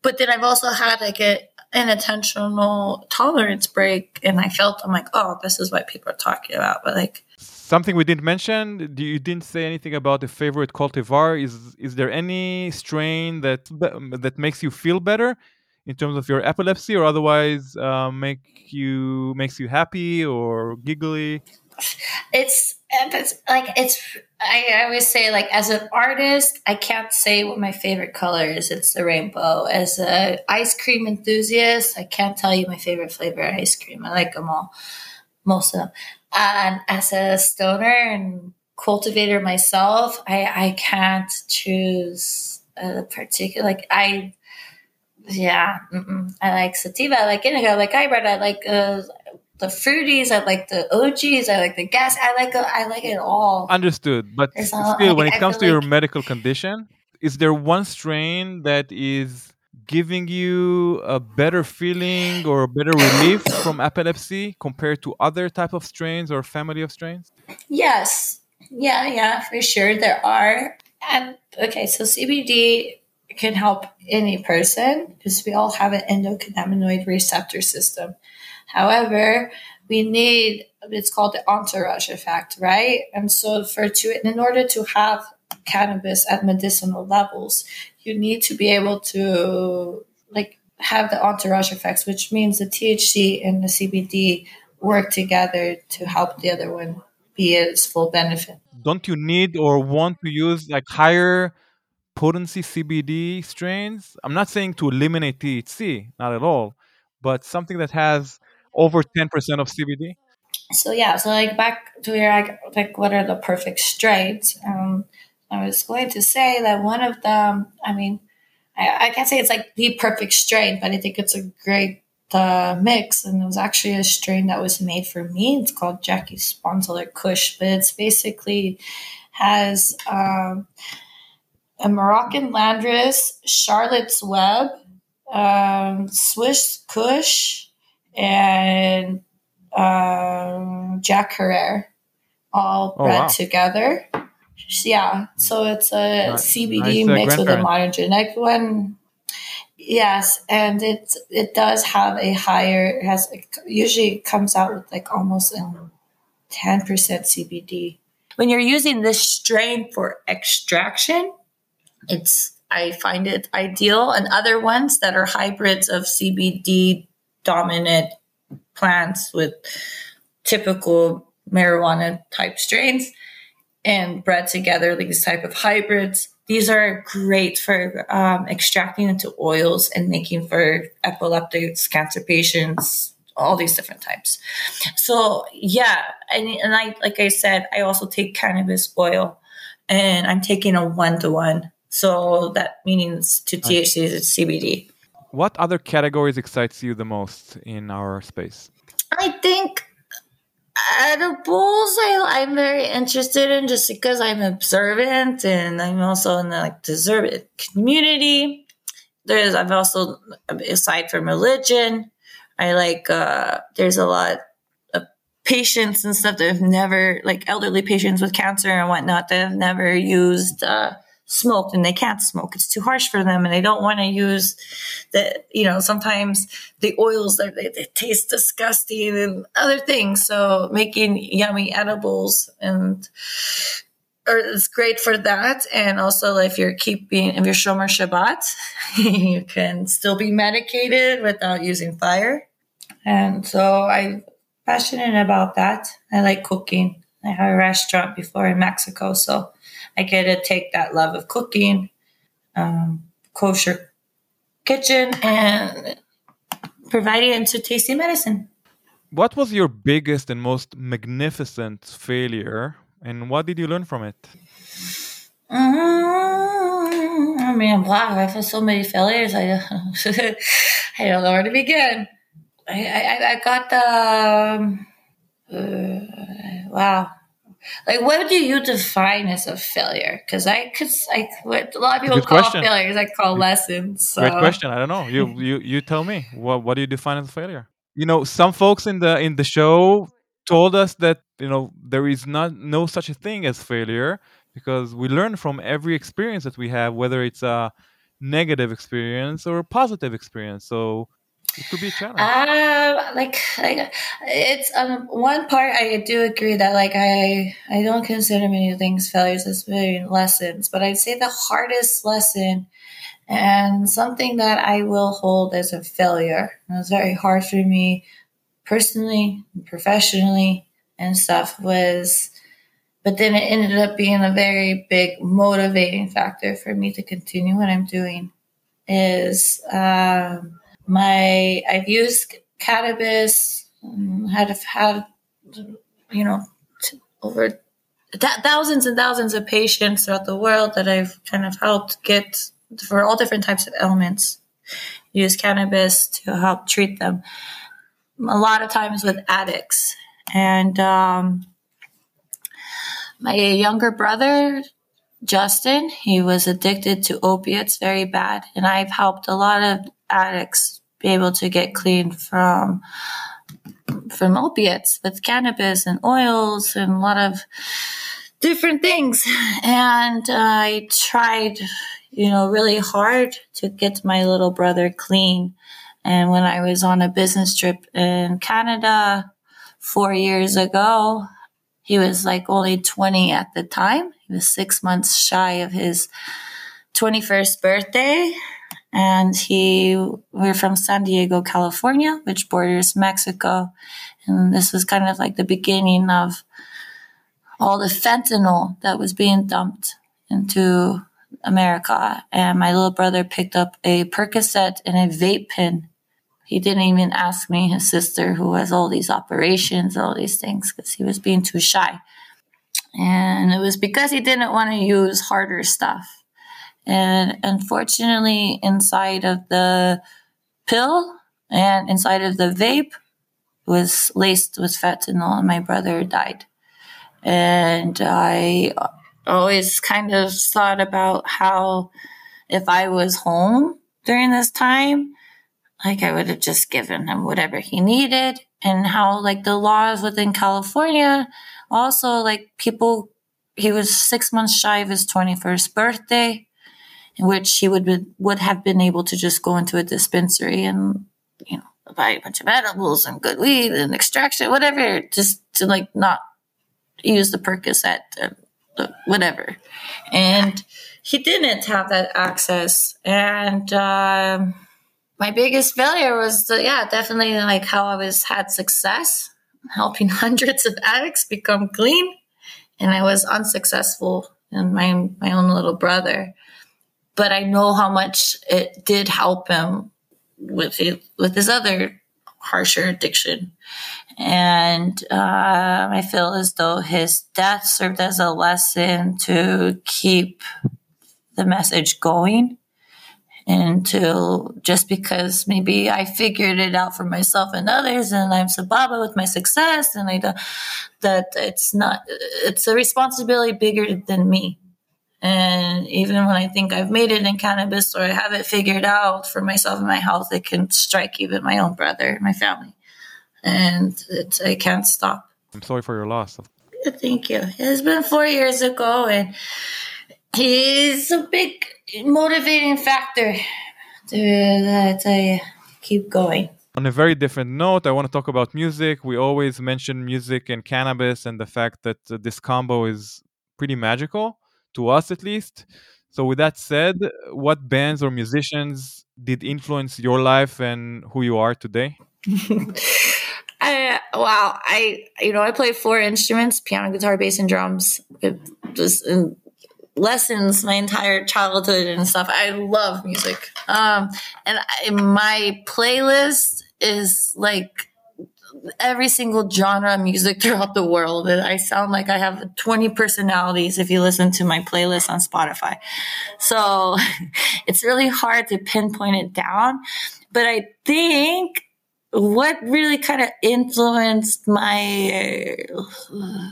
But then I've also had like a, an intentional tolerance break. And I felt, I'm like, oh, this is what people are talking about. But like, something we didn't mention you didn't say anything about the favorite cultivar is is there any strain that that makes you feel better in terms of your epilepsy, or otherwise uh, make you makes you happy or giggly? It's it's like it's. I always say like as an artist, I can't say what my favorite color is. It's the rainbow. As a ice cream enthusiast, I can't tell you my favorite flavor of ice cream. I like them all, most of them. And as a stoner and cultivator myself, I I can't choose a particular like I yeah, mm-mm. I like sativa. I like indica. I like hybrid. I like uh, the fruities. I like the OGs. I like the gas. I like I like it all. Understood. But still, when it comes to like... your medical condition, is there one strain that is giving you a better feeling or better relief from epilepsy compared to other type of strains or family of strains? Yes. Yeah, yeah, for sure there are. And okay, so CBD can help any person because we all have an endocannabinoid receptor system. However, we need it's called the entourage effect, right? And so for to in order to have cannabis at medicinal levels, you need to be able to like have the entourage effects, which means the THC and the CBD work together to help the other one be its full benefit. Don't you need or want to use like higher potency CBD strains. I'm not saying to eliminate THC, not at all, but something that has over 10% of CBD. So yeah, so like back to your like, what are the perfect strains? Um, I was going to say that one of them. I mean, I, I can't say it's like the perfect strain, but I think it's a great uh, mix. And it was actually a strain that was made for me. It's called Jackie Sponseller Kush, but it's basically has um, a Moroccan Landrace, Charlotte's Web, um, Swiss Kush, and um, Jack Herer all oh, bred wow. together. Yeah, so it's a nice, CBD nice, uh, mixed with a modern genetic one. Yes, and it it does have a higher has usually comes out with like almost ten percent CBD. When you're using this strain for extraction, it's I find it ideal, and other ones that are hybrids of CBD dominant plants with typical marijuana type strains and bred together these type of hybrids. These are great for um, extracting into oils and making for epileptics cancer patients all these different types. So yeah and, and i like i said i also take cannabis oil and i'm taking a one-to-one So that means to THC it's CBD. What other categories excites you the most in our space? I think edibles I, I'm very interested in just because I'm observant and I'm also in the like observant community. There's I've also aside from religion, I like uh there's a lot of patients and stuff that have never like elderly patients with cancer and whatnot that have never used uh smoked and they can't smoke. It's too harsh for them and they don't want to use the, you know, sometimes the oils that they, they, taste disgusting and other things. So making yummy edibles and or it's great for that. And also if you're keeping, if you're Shomer Shabbat, [LAUGHS] you can still be medicated without using fire. And so I'm passionate about that. I like cooking. I had a restaurant before in Mexico, so I get to take that love of cooking, um, kosher kitchen, and providing it to tasty medicine. What was your biggest and most magnificent failure, and what did you learn from it? Mm, I mean, wow, I've had so many failures. I, [LAUGHS] I don't know where to begin. I, I, I got the. Um, uh, wow like what do you define as a failure? Because i could i what a lot of people call question. failures i call lessons so. great question i don't know. You you you tell me. What what do you define as a failure? You know some folks in the in the show told us that you know there is not no such a thing as failure because we learn from every experience that we have whether it's a negative experience or a positive experience. So it could be a challenge. Uh, like, like it's um one part I do agree that like I I don't consider many things failures as very lessons, but I'd say the hardest lesson and something that I will hold as a failure. It was very hard for me personally, professionally, and stuff was but then it ended up being a very big motivating factor for me to continue what I'm doing is um my I've used cannabis, um, had had you know t- over th- thousands and thousands of patients throughout the world that I've kind of helped get for all different types of ailments. Use cannabis to help treat them. A lot of times with addicts, and um, my younger brother Justin, he was addicted to opiates very bad, and I've helped a lot of addicts be able to get clean from from opiates with cannabis and oils and a lot of different things. And I tried, you know, really hard to get my little brother clean. And when I was on a business trip in Canada four years ago, he was like only 20 at the time. He was six months shy of his 21st birthday and he we're from San Diego, California, which borders Mexico, and this was kind of like the beginning of all the fentanyl that was being dumped into America. And my little brother picked up a Percocet and a vape pen. He didn't even ask me, his sister, who has all these operations, all these things, because he was being too shy. And it was because he didn't want to use harder stuff. And unfortunately, inside of the pill and inside of the vape was laced with fentanyl, and my brother died. And I always kind of thought about how if I was home during this time, like I would have just given him whatever he needed, and how like the laws within California also like people, he was six months shy of his 21st birthday in which he would be, would have been able to just go into a dispensary and you know buy a bunch of edibles and good weed and extraction, whatever, just to like not use the Percocet, uh, whatever. And he didn't have that access. And um, my biggest failure was, the, yeah, definitely like how I was had success helping [LAUGHS] hundreds of addicts become clean, and I was unsuccessful in my my own little brother but I know how much it did help him with it, with his other harsher addiction. And uh, I feel as though his death served as a lesson to keep the message going until just because maybe I figured it out for myself and others and I'm sababa with my success and I that it's not it's a responsibility bigger than me. And even when I think I've made it in cannabis or I have it figured out for myself and my health, it can strike even my own brother, my family. And it's, I can't stop. I'm sorry for your loss. Thank you. It's been four years ago and he's a big motivating factor to, that I keep going. On a very different note, I want to talk about music. We always mention music and cannabis and the fact that this combo is pretty magical, to us at least. So, with that said, what bands or musicians did influence your life and who you are today? [LAUGHS] I, wow, I you know I play four instruments: piano, guitar, bass, and drums. It just lessons my entire childhood and stuff. I love music. Um, and I, my playlist is like every single genre of music [LAUGHS] throughout the world. And I sound like I have 20 personalities if you listen to my playlist on Spotify. So [LAUGHS] it's really hard to pinpoint it down. But I think what really kind of influenced my uh, [SIGHS]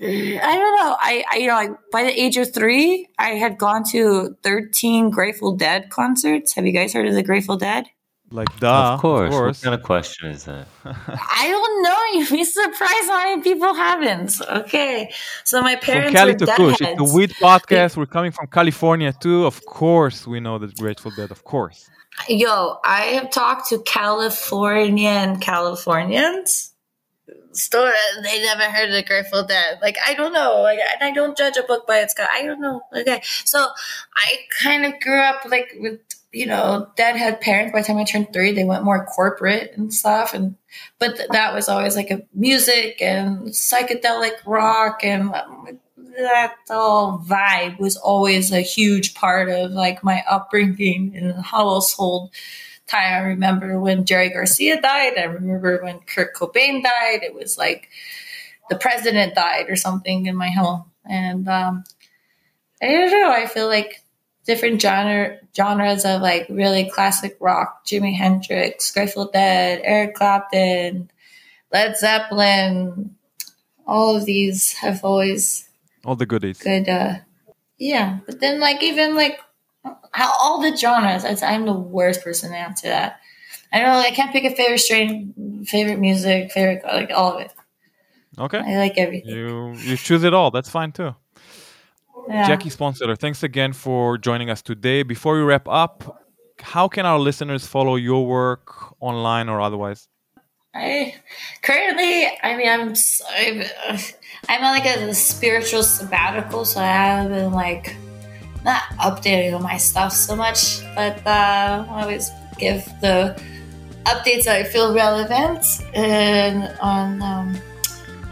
I don't know. I, I you know, like by the age of three, I had gone to thirteen Grateful Dead concerts. Have you guys heard of the Grateful Dead? Like, duh, of course. Of course. What kind of question is that? [LAUGHS] I don't know. You'd be surprised how many people haven't. Okay, so my parents from Cali were to Kush. It's a weed podcast. We're coming from California too. Of course, we know the Grateful Dead. Of course. Yo, I have talked to Californian Californians store they never heard of the Grateful Dead. Like I don't know. Like and I don't judge a book by its cover. I don't know. Okay. So I kind of grew up like with you know, dad had parents by the time I turned three, they went more corporate and stuff. And, but th- that was always like a music and psychedelic rock and um, that whole vibe was always a huge part of like my upbringing in the household time. I remember when Jerry Garcia died. I remember when Kurt Cobain died. It was like the president died or something in my home. And um, I don't know. I feel like different genre genres of like really classic rock, Jimi Hendrix, Grateful Dead, Eric Clapton, Led Zeppelin. All of these have always all the goodies. Good. Uh, yeah, but then like even like how all the genres. I'm the worst person to answer that. I don't know. I can't pick a favorite strain, favorite music, favorite like all of it. Okay. I like everything. You you choose it all. That's fine too. Yeah. Jackie Sponseller, thanks again for joining us today. Before we wrap up, how can our listeners follow your work online or otherwise? I currently, I mean, I'm I'm, I'm on like a spiritual sabbatical, so I haven't been like not updating on my stuff so much, but uh, I always give the updates that I feel relevant and on um,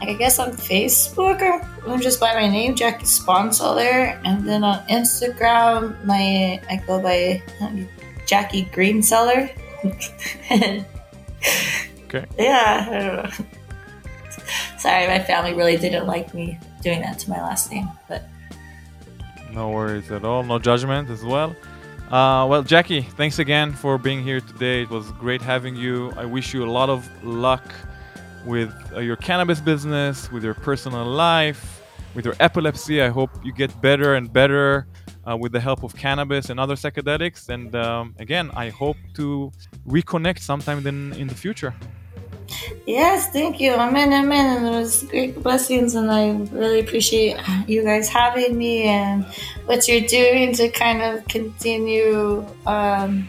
like I guess on Facebook or just by my name, Jackie Sponseller, and then on Instagram, my I go by um, Jackie Greenseller. [LAUGHS] okay. Yeah. Sorry, my family really didn't like me doing that to my last name, but no worries at all. No judgment as well. Uh, well, Jackie, thanks again for being here today. It was great having you. I wish you a lot of luck with uh, your cannabis business, with your personal life, with your epilepsy. I hope you get better and better uh, with the help of cannabis and other psychedelics. And um, again, I hope to reconnect sometime in, in the future. Yes, thank you. Amen, amen. And it was great blessings, and I really appreciate you guys having me and what you're doing to kind of continue um,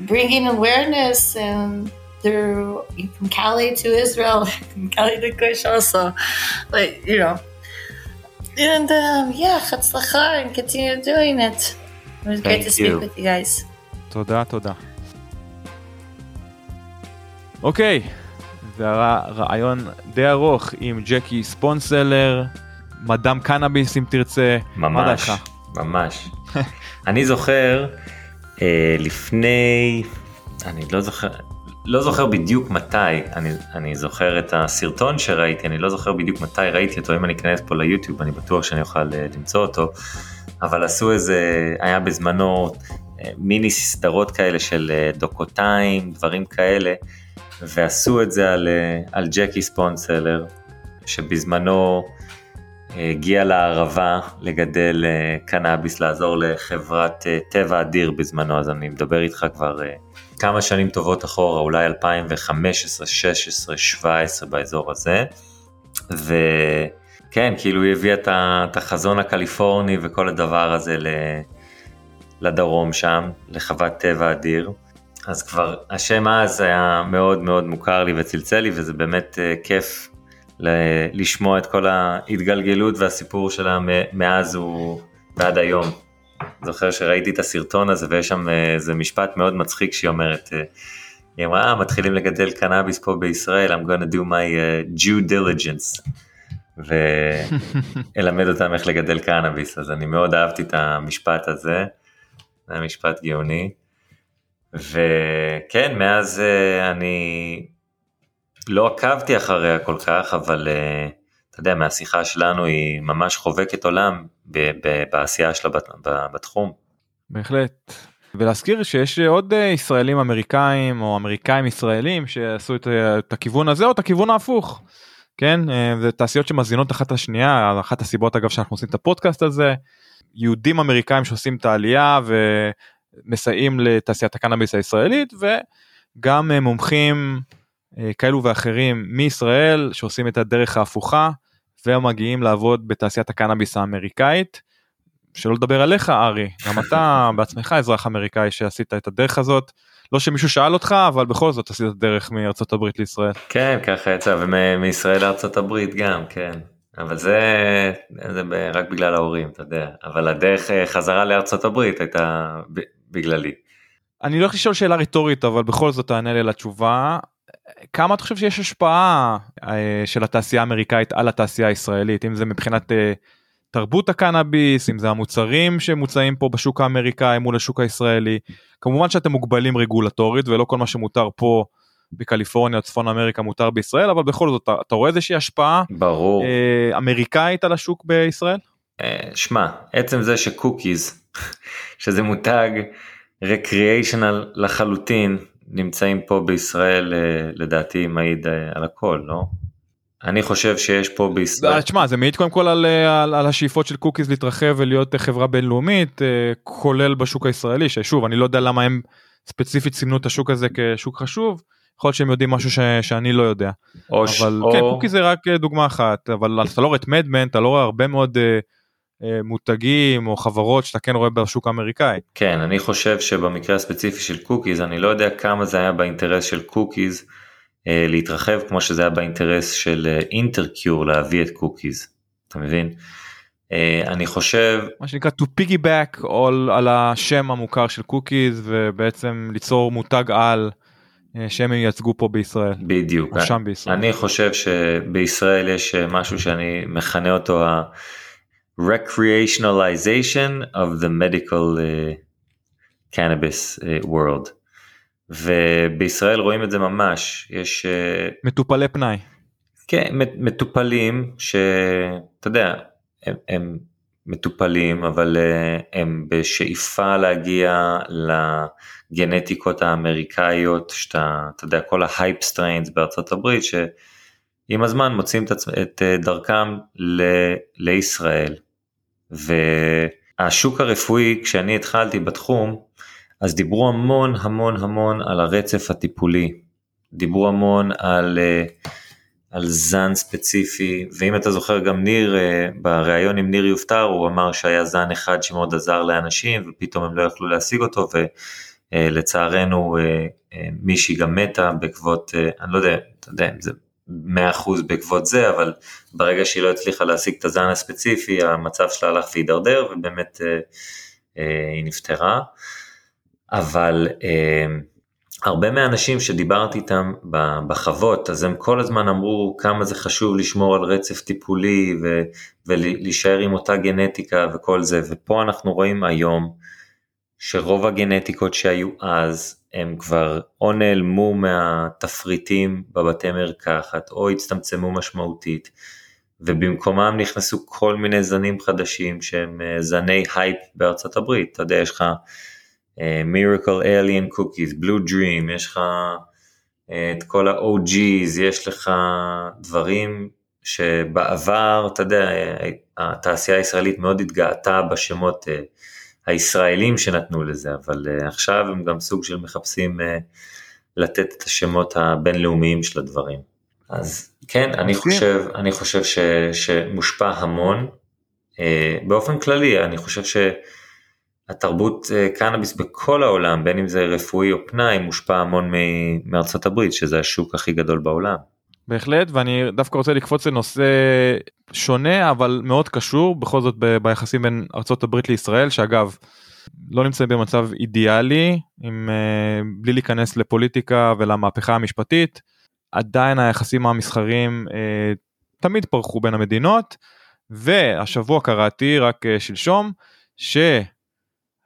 bringing awareness and through from Cali to Israel, from Cali to Kush also. But, you know, and um, yeah, chatzlacha, and continue doing it. It was great Thank to speak you. with you guys. תודה, תודה. אוקיי, זה היה רעיון די ארוך עם ג'קי ספונסלר, מדאם קנאביס אם תרצה. מה ממש, דעתך? ממש. אני זוכר אה, לפני, אני לא זוכר, לא זוכר בדיוק מתי, אני, אני זוכר את הסרטון שראיתי, אני לא זוכר בדיוק מתי ראיתי אותו, אם אני אכנס פה ליוטיוב אני בטוח שאני אוכל אה, למצוא אותו, אבל עשו איזה, היה בזמנו אה, מיני סדרות כאלה של אה, דוקותיים, דברים כאלה, ועשו את זה על, על ג'קי ספונסלר, שבזמנו הגיע לערבה לגדל קנאביס, לעזור לחברת טבע אדיר בזמנו, אז אני מדבר איתך כבר כמה שנים טובות אחורה, אולי 2015, 16, 17 באזור הזה. וכן, כאילו היא הביאה את החזון הקליפורני וכל הדבר הזה לדרום שם, לחוות טבע אדיר. אז כבר השם אז היה מאוד מאוד מוכר לי וצלצל לי וזה באמת uh, כיף לשמוע את כל ההתגלגלות והסיפור שלה מאז ועד היום. זוכר שראיתי את הסרטון הזה ויש שם אה, איזה משפט מאוד מצחיק שהיא אומרת, אה, היא אמרה, אה, מתחילים לגדל קנאביס פה בישראל, I'm gonna do my uh, due diligence. ואלמד אותם איך לגדל קנאביס, אז אני מאוד אהבתי את המשפט הזה, זה היה משפט גאוני. וכן, מאז אני לא עקבתי אחריה כל כך, אבל אתה יודע, מהשיחה שלנו היא ממש חובקת עולם בעשייה שלה בתחום. בהחלט. ולהזכיר שיש עוד אה, ישראלים אמריקאים או אמריקאים ישראלים שעשו את, אה, את הכיוון הזה או את הכיוון ההפוך. כן אה, זה תעשיות שמזינות אחת את השנייה אחת הסיבות אגב שאנחנו עושים את הפודקאסט הזה יהודים אמריקאים שעושים את העלייה ומסייעים לתעשיית הקנאביס הישראלית וגם מומחים כאלו ואחרים מישראל שעושים את הדרך ההפוכה ומגיעים לעבוד בתעשיית הקנאביס האמריקאית. שלא לדבר עליך ארי, גם אתה [LAUGHS] בעצמך אזרח אמריקאי שעשית את הדרך הזאת. לא שמישהו שאל אותך אבל בכל זאת עשית דרך מארצות הברית לישראל. כן ככה יצא ומישראל לארצות הברית גם כן. אבל זה, זה רק בגלל ההורים אתה יודע אבל הדרך אה, חזרה לארצות הברית הייתה בגללי. אני לא הולך לשאול שאלה רטורית אבל בכל זאת תענה לי על התשובה כמה אתה חושב שיש השפעה אה, של התעשייה האמריקאית על התעשייה הישראלית? אם זה מבחינת אה, תרבות הקנאביס אם זה המוצרים שמוצאים פה בשוק האמריקאי מול השוק הישראלי. כמובן שאתם מוגבלים רגולטורית ולא כל מה שמותר פה בקליפורניה או צפון אמריקה מותר בישראל אבל בכל זאת אתה, אתה רואה איזושהי השפעה ברור. אה, אמריקאית על השוק בישראל? אה, שמע עצם זה שקוקיז [LAUGHS] שזה מותג רקריאיישנל לחלוטין נמצאים פה בישראל אה, לדעתי מעיד אה, על הכל לא? אני חושב שיש פה בישראל. אה, תשמע זה מעיד קודם כל על, על, על השאיפות של קוקיז להתרחב ולהיות חברה בינלאומית כולל בשוק הישראלי ששוב אני לא יודע למה הם ספציפית סימנו את השוק הזה כשוק חשוב. יכול להיות שהם יודעים משהו ש, שאני לא יודע. או אבל ש... כן או... קוקי זה רק דוגמה אחת אבל אתה לא רואה את מדמן אתה לא רואה הרבה מאוד אה, מותגים או חברות שאתה כן רואה בשוק האמריקאי. כן, אני חושב שבמקרה הספציפי של קוקיז, אני לא יודע כמה זה היה באינטרס של קוקיז אה, להתרחב כמו שזה היה באינטרס של אינטרקיור אה, להביא את קוקיז, אתה מבין? אה, אני חושב... מה שנקרא to piggyback על השם המוכר של קוקיז ובעצם ליצור מותג על. אה, שהם ייצגו פה בישראל. בדיוק. או שם בישראל. אני חושב שבישראל יש אה, משהו שאני מכנה אותו recreationalization of the medical uh, cannabis uh, world. ובישראל רואים את זה ממש, יש... Uh, מטופלי פנאי. כן, מטופלים שאתה יודע, הם, הם מטופלים אבל uh, הם בשאיפה להגיע לגנטיקות האמריקאיות, שאתה, אתה יודע, כל ההייפ סטריינס בארצות הברית, שעם הזמן מוצאים את, את דרכם ל, לישראל. והשוק הרפואי כשאני התחלתי בתחום אז דיברו המון המון המון על הרצף הטיפולי, דיברו המון על, אה, על זן ספציפי ואם אתה זוכר גם ניר אה, בריאיון עם ניר יופטר הוא אמר שהיה זן אחד שמאוד עזר לאנשים ופתאום הם לא יכלו להשיג אותו ולצערנו אה, מישהי גם מתה בעקבות אני לא יודע, אתה יודע, זה 100% בעקבות זה, אבל ברגע שהיא לא הצליחה להשיג את הזן הספציפי, המצב שלה הלך והידרדר, ובאמת אה, אה, היא נפטרה. אבל אה, הרבה מהאנשים שדיברתי איתם בחוות, אז הם כל הזמן אמרו כמה זה חשוב לשמור על רצף טיפולי ו- ולהישאר עם אותה גנטיקה וכל זה, ופה אנחנו רואים היום שרוב הגנטיקות שהיו אז, הם כבר או נעלמו מהתפריטים בבתי מרקחת או הצטמצמו משמעותית ובמקומם נכנסו כל מיני זנים חדשים שהם אה, זני הייפ בארצות הברית, אתה יודע, יש לך Miracle Alien Cookies, Blue Dream, יש לך uh, את כל ה-OG's, יש לך דברים שבעבר, אתה יודע, התעשייה הישראלית מאוד התגאתה בשמות uh, הישראלים שנתנו לזה, אבל uh, עכשיו הם גם סוג של מחפשים uh, לתת את השמות הבינלאומיים של הדברים. אז כן, אני חושב, אני חושב ש, שמושפע המון. אה, באופן כללי, אני חושב שהתרבות אה, קנאביס בכל העולם, בין אם זה רפואי או פנאי, מושפע המון מארצות הברית, שזה השוק הכי גדול בעולם. בהחלט, ואני דווקא רוצה לקפוץ לנושא שונה, אבל מאוד קשור, בכל זאת ב- ביחסים בין הברית לישראל, שאגב, לא נמצאים במצב אידיאלי, עם, uh, בלי להיכנס לפוליטיקה ולמהפכה המשפטית. עדיין היחסים המסחריים אה, תמיד פרחו בין המדינות והשבוע קראתי רק אה, שלשום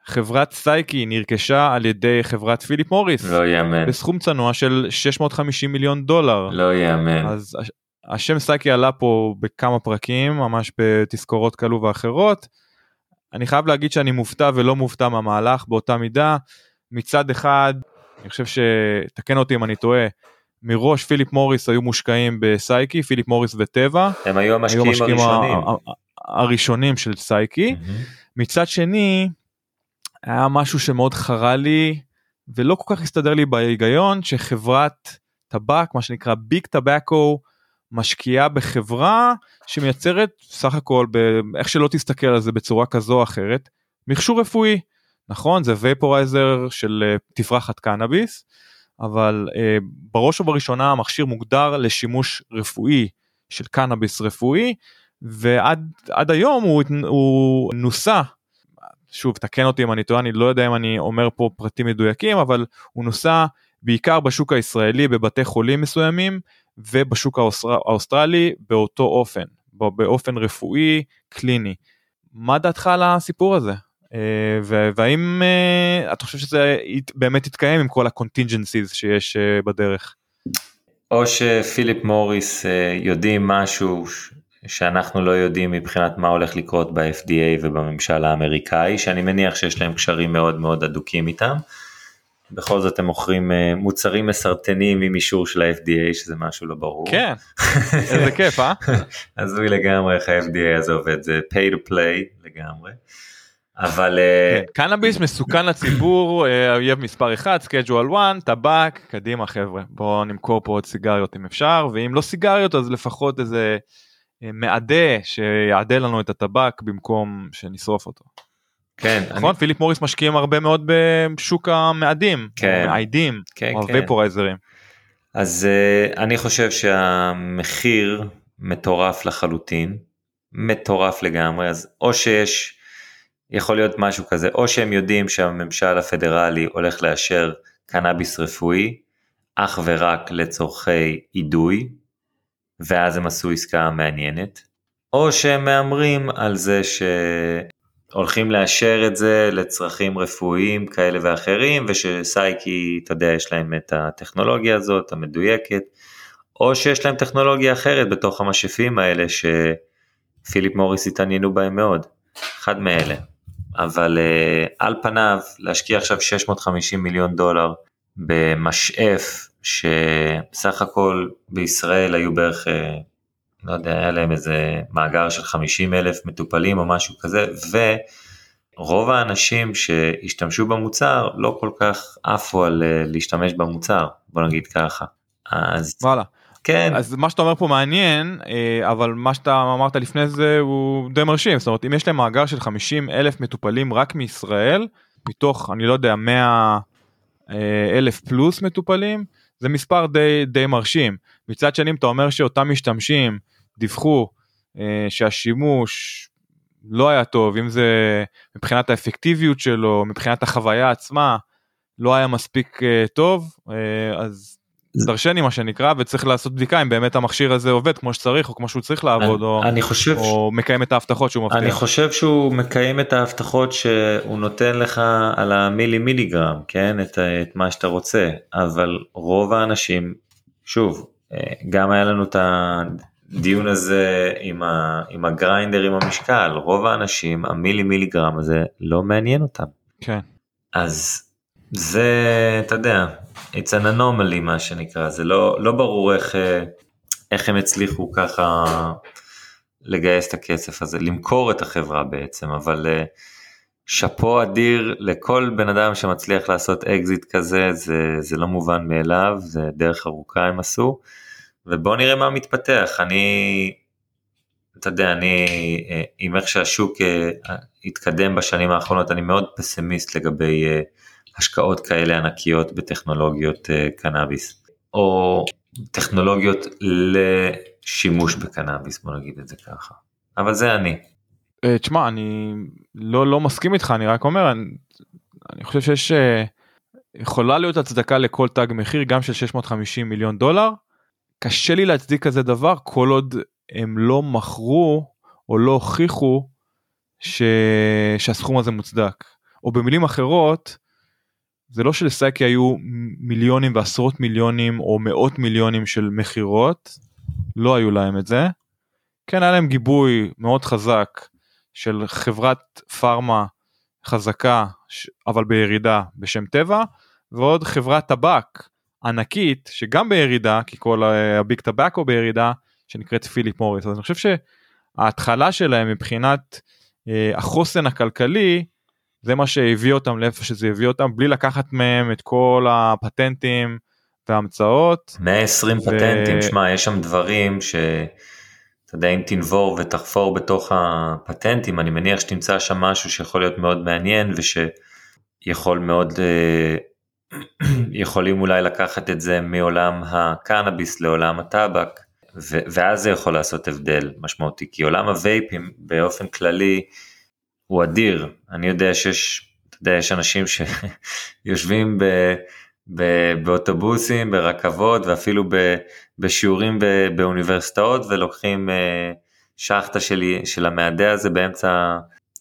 שחברת סייקי נרכשה על ידי חברת פיליפ מוריס. לא יאמן. בסכום צנוע של 650 מיליון דולר. לא יאמן. אז השם סייקי עלה פה בכמה פרקים ממש בתזכורות כאלו ואחרות. אני חייב להגיד שאני מופתע ולא מופתע מהמהלך באותה מידה. מצד אחד אני חושב שתקן אותי אם אני טועה מראש פיליפ מוריס היו מושקעים בסייקי, פיליפ מוריס וטבע. הם היו המשקיעים הראשונים. הראשונים של סייקי. Mm-hmm. מצד שני, היה משהו שמאוד חרה לי, ולא כל כך הסתדר לי בהיגיון, שחברת טבק, מה שנקרא ביג טבקו, משקיעה בחברה שמייצרת סך הכל, איך שלא תסתכל על זה בצורה כזו או אחרת, מכשור רפואי. נכון, זה וייפורייזר של אה, תפרחת קנאביס. אבל אה, בראש ובראשונה המכשיר מוגדר לשימוש רפואי של קנאביס רפואי ועד היום הוא, הוא נוסה שוב תקן אותי אם אני טועה אני לא יודע אם אני אומר פה פרטים מדויקים אבל הוא נוסה בעיקר בשוק הישראלי בבתי חולים מסוימים ובשוק האוסטר, האוסטרלי באותו אופן באופן רפואי קליני. מה דעתך על הסיפור הזה? אה, והאם אה, אתה חושב שזה באמת יתקיים עם כל הקונטינג'נסיז שיש אה, בדרך? או שפיליפ מוריס יודעים משהו שאנחנו לא יודעים מבחינת מה הולך לקרות ב-FDA ובממשל האמריקאי, שאני מניח שיש להם קשרים מאוד מאוד הדוקים איתם. בכל זאת הם מוכרים מוצרים מסרטנים עם אישור של ה-FDA שזה משהו לא ברור. כן, [LAUGHS] איזה כיף אה? הזוי לגמרי איך ה-FDA הזה עובד, זה pay to play לגמרי. אבל אה, כן, קנאביס מסוכן לציבור אה, אויב מספר 1 סקייג'ואל 1 טבק קדימה חבר'ה בואו נמכור פה עוד סיגריות אם אפשר ואם לא סיגריות אז לפחות איזה אה, מעדה שיעדה לנו את הטבק במקום שנשרוף אותו. כן נכון אני... פיליפ מוריס משקיעים הרבה מאוד בשוק המאדים כן מעידים כן, או כן. הוויפורייזרים. אז uh, אני חושב שהמחיר מטורף לחלוטין מטורף לגמרי אז או שיש יכול להיות משהו כזה, או שהם יודעים שהממשל הפדרלי הולך לאשר קנאביס רפואי, אך ורק לצורכי אידוי, ואז הם עשו עסקה מעניינת, או שהם מהמרים על זה שהולכים לאשר את זה לצרכים רפואיים כאלה ואחרים, ושסייקי, אתה יודע, יש להם את הטכנולוגיה הזאת, המדויקת, או שיש להם טכנולוגיה אחרת בתוך המשאפים האלה שפיליפ מוריס התעניינו בהם מאוד, אחד מאלה. אבל uh, על פניו להשקיע עכשיו 650 מיליון דולר במשאף שסך הכל בישראל היו בערך, uh, לא יודע, היה להם איזה מאגר של 50 אלף מטופלים או משהו כזה, ורוב האנשים שהשתמשו במוצר לא כל כך עפו על uh, להשתמש במוצר, בוא נגיד ככה. אז... וואלה. כן. אז מה שאתה אומר פה מעניין, אה, אבל מה שאתה אמרת לפני זה הוא די מרשים, זאת אומרת אם יש להם מאגר של 50 אלף מטופלים רק מישראל, מתוך אני לא יודע 100 אה, אלף פלוס מטופלים, זה מספר די, די מרשים. מצד שני אתה אומר שאותם משתמשים דיווחו אה, שהשימוש לא היה טוב, אם זה מבחינת האפקטיביות שלו, מבחינת החוויה עצמה, לא היה מספיק טוב, אז דרשני מה שנקרא וצריך לעשות בדיקה אם באמת המכשיר הזה עובד כמו שצריך או כמו שהוא צריך לעבוד אני, או, אני חושב או ש... מקיים את ההבטחות שהוא מבטיח. אני חושב שהוא מקיים את ההבטחות שהוא נותן לך על המילי מיליגרם כן את, את מה שאתה רוצה אבל רוב האנשים שוב אה, גם היה לנו את הדיון הזה עם, ה, עם הגריינדר עם המשקל, רוב האנשים המילי מיליגרם הזה לא מעניין אותם. כן. אז זה, אתה יודע, it's an anomaly מה שנקרא, זה לא, לא ברור איך, אה, איך הם הצליחו ככה לגייס את הכסף הזה, למכור את החברה בעצם, אבל אה, שאפו אדיר לכל בן אדם שמצליח לעשות אקזיט כזה, זה, זה לא מובן מאליו, זה דרך ארוכה הם עשו, ובואו נראה מה מתפתח, אני, אתה יודע, אני, אה, עם איך שהשוק התקדם בשנים האחרונות, אני מאוד פסימיסט לגבי השקעות כאלה ענקיות בטכנולוגיות קנאביס, או טכנולוגיות לשימוש בקנאביס, בוא נגיד את זה ככה. אבל זה אני. אה, תשמע, אני לא, לא מסכים איתך, אני רק אומר, אני, אני חושב שיש, אה, יכולה להיות הצדקה לכל תג מחיר, גם של 650 מיליון דולר. קשה לי להצדיק כזה דבר כל עוד הם לא מכרו או לא הוכיחו ש... שהסכום הזה מוצדק. או במילים אחרות, זה לא שלסייקי היו מיליונים ועשרות מיליונים או מאות מיליונים של מכירות, לא היו להם את זה. כן היה להם גיבוי מאוד חזק של חברת פארמה חזקה אבל בירידה בשם טבע ועוד חברת טבק ענקית שגם בירידה כי כל הביג טבקו בירידה שנקראת פיליפ מוריס אז אני חושב שההתחלה שלהם מבחינת אה, החוסן הכלכלי זה מה שהביא אותם לאיפה שזה הביא אותם בלי לקחת מהם את כל הפטנטים והמצאות. 120 ו... פטנטים, שמע יש שם דברים ש... אתה יודע אם תנבור ותחפור בתוך הפטנטים אני מניח שתמצא שם משהו שיכול להיות מאוד מעניין ושיכול מאוד אה, [CLEARS THROAT] יכולים אולי לקחת את זה מעולם הקנאביס לעולם הטבק ו- ואז זה יכול לעשות הבדל משמעותי כי עולם הווייפים באופן כללי הוא אדיר. אני יודע שיש, אתה יודע, יש אנשים שיושבים [LAUGHS] ב, ב, באוטובוסים, ברכבות ואפילו ב, בשיעורים ב, באוניברסיטאות ולוקחים אה, שחטה של, של המאדה הזה באמצע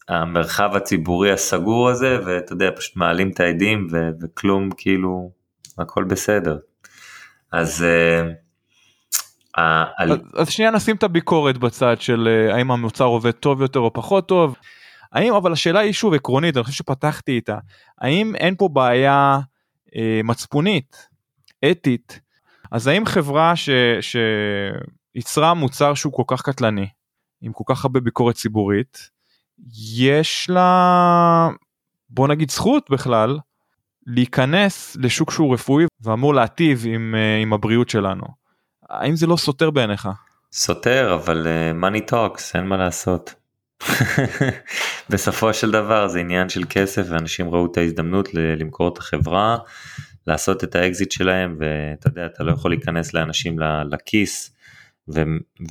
המרחב הציבורי הסגור הזה ואתה יודע, פשוט מעלים את העדים ו, וכלום כאילו, הכל בסדר. אז... אה, אז, אז שנייה נשים את הביקורת בצד של אה, האם המוצר עובד טוב יותר או פחות טוב. האם אבל השאלה היא שוב עקרונית אני חושב שפתחתי איתה האם אין פה בעיה אה, מצפונית אתית אז האם חברה שייצרה מוצר שהוא כל כך קטלני עם כל כך הרבה ביקורת ציבורית יש לה בוא נגיד זכות בכלל להיכנס לשוק שהוא רפואי ואמור להטיב עם, אה, עם הבריאות שלנו. האם זה לא סותר בעיניך? סותר אבל uh, money talks אין מה לעשות. [LAUGHS] בסופו של דבר זה עניין של כסף ואנשים ראו את ההזדמנות למכור את החברה, לעשות את האקזיט שלהם ואתה יודע אתה לא יכול להיכנס לאנשים לכיס ו,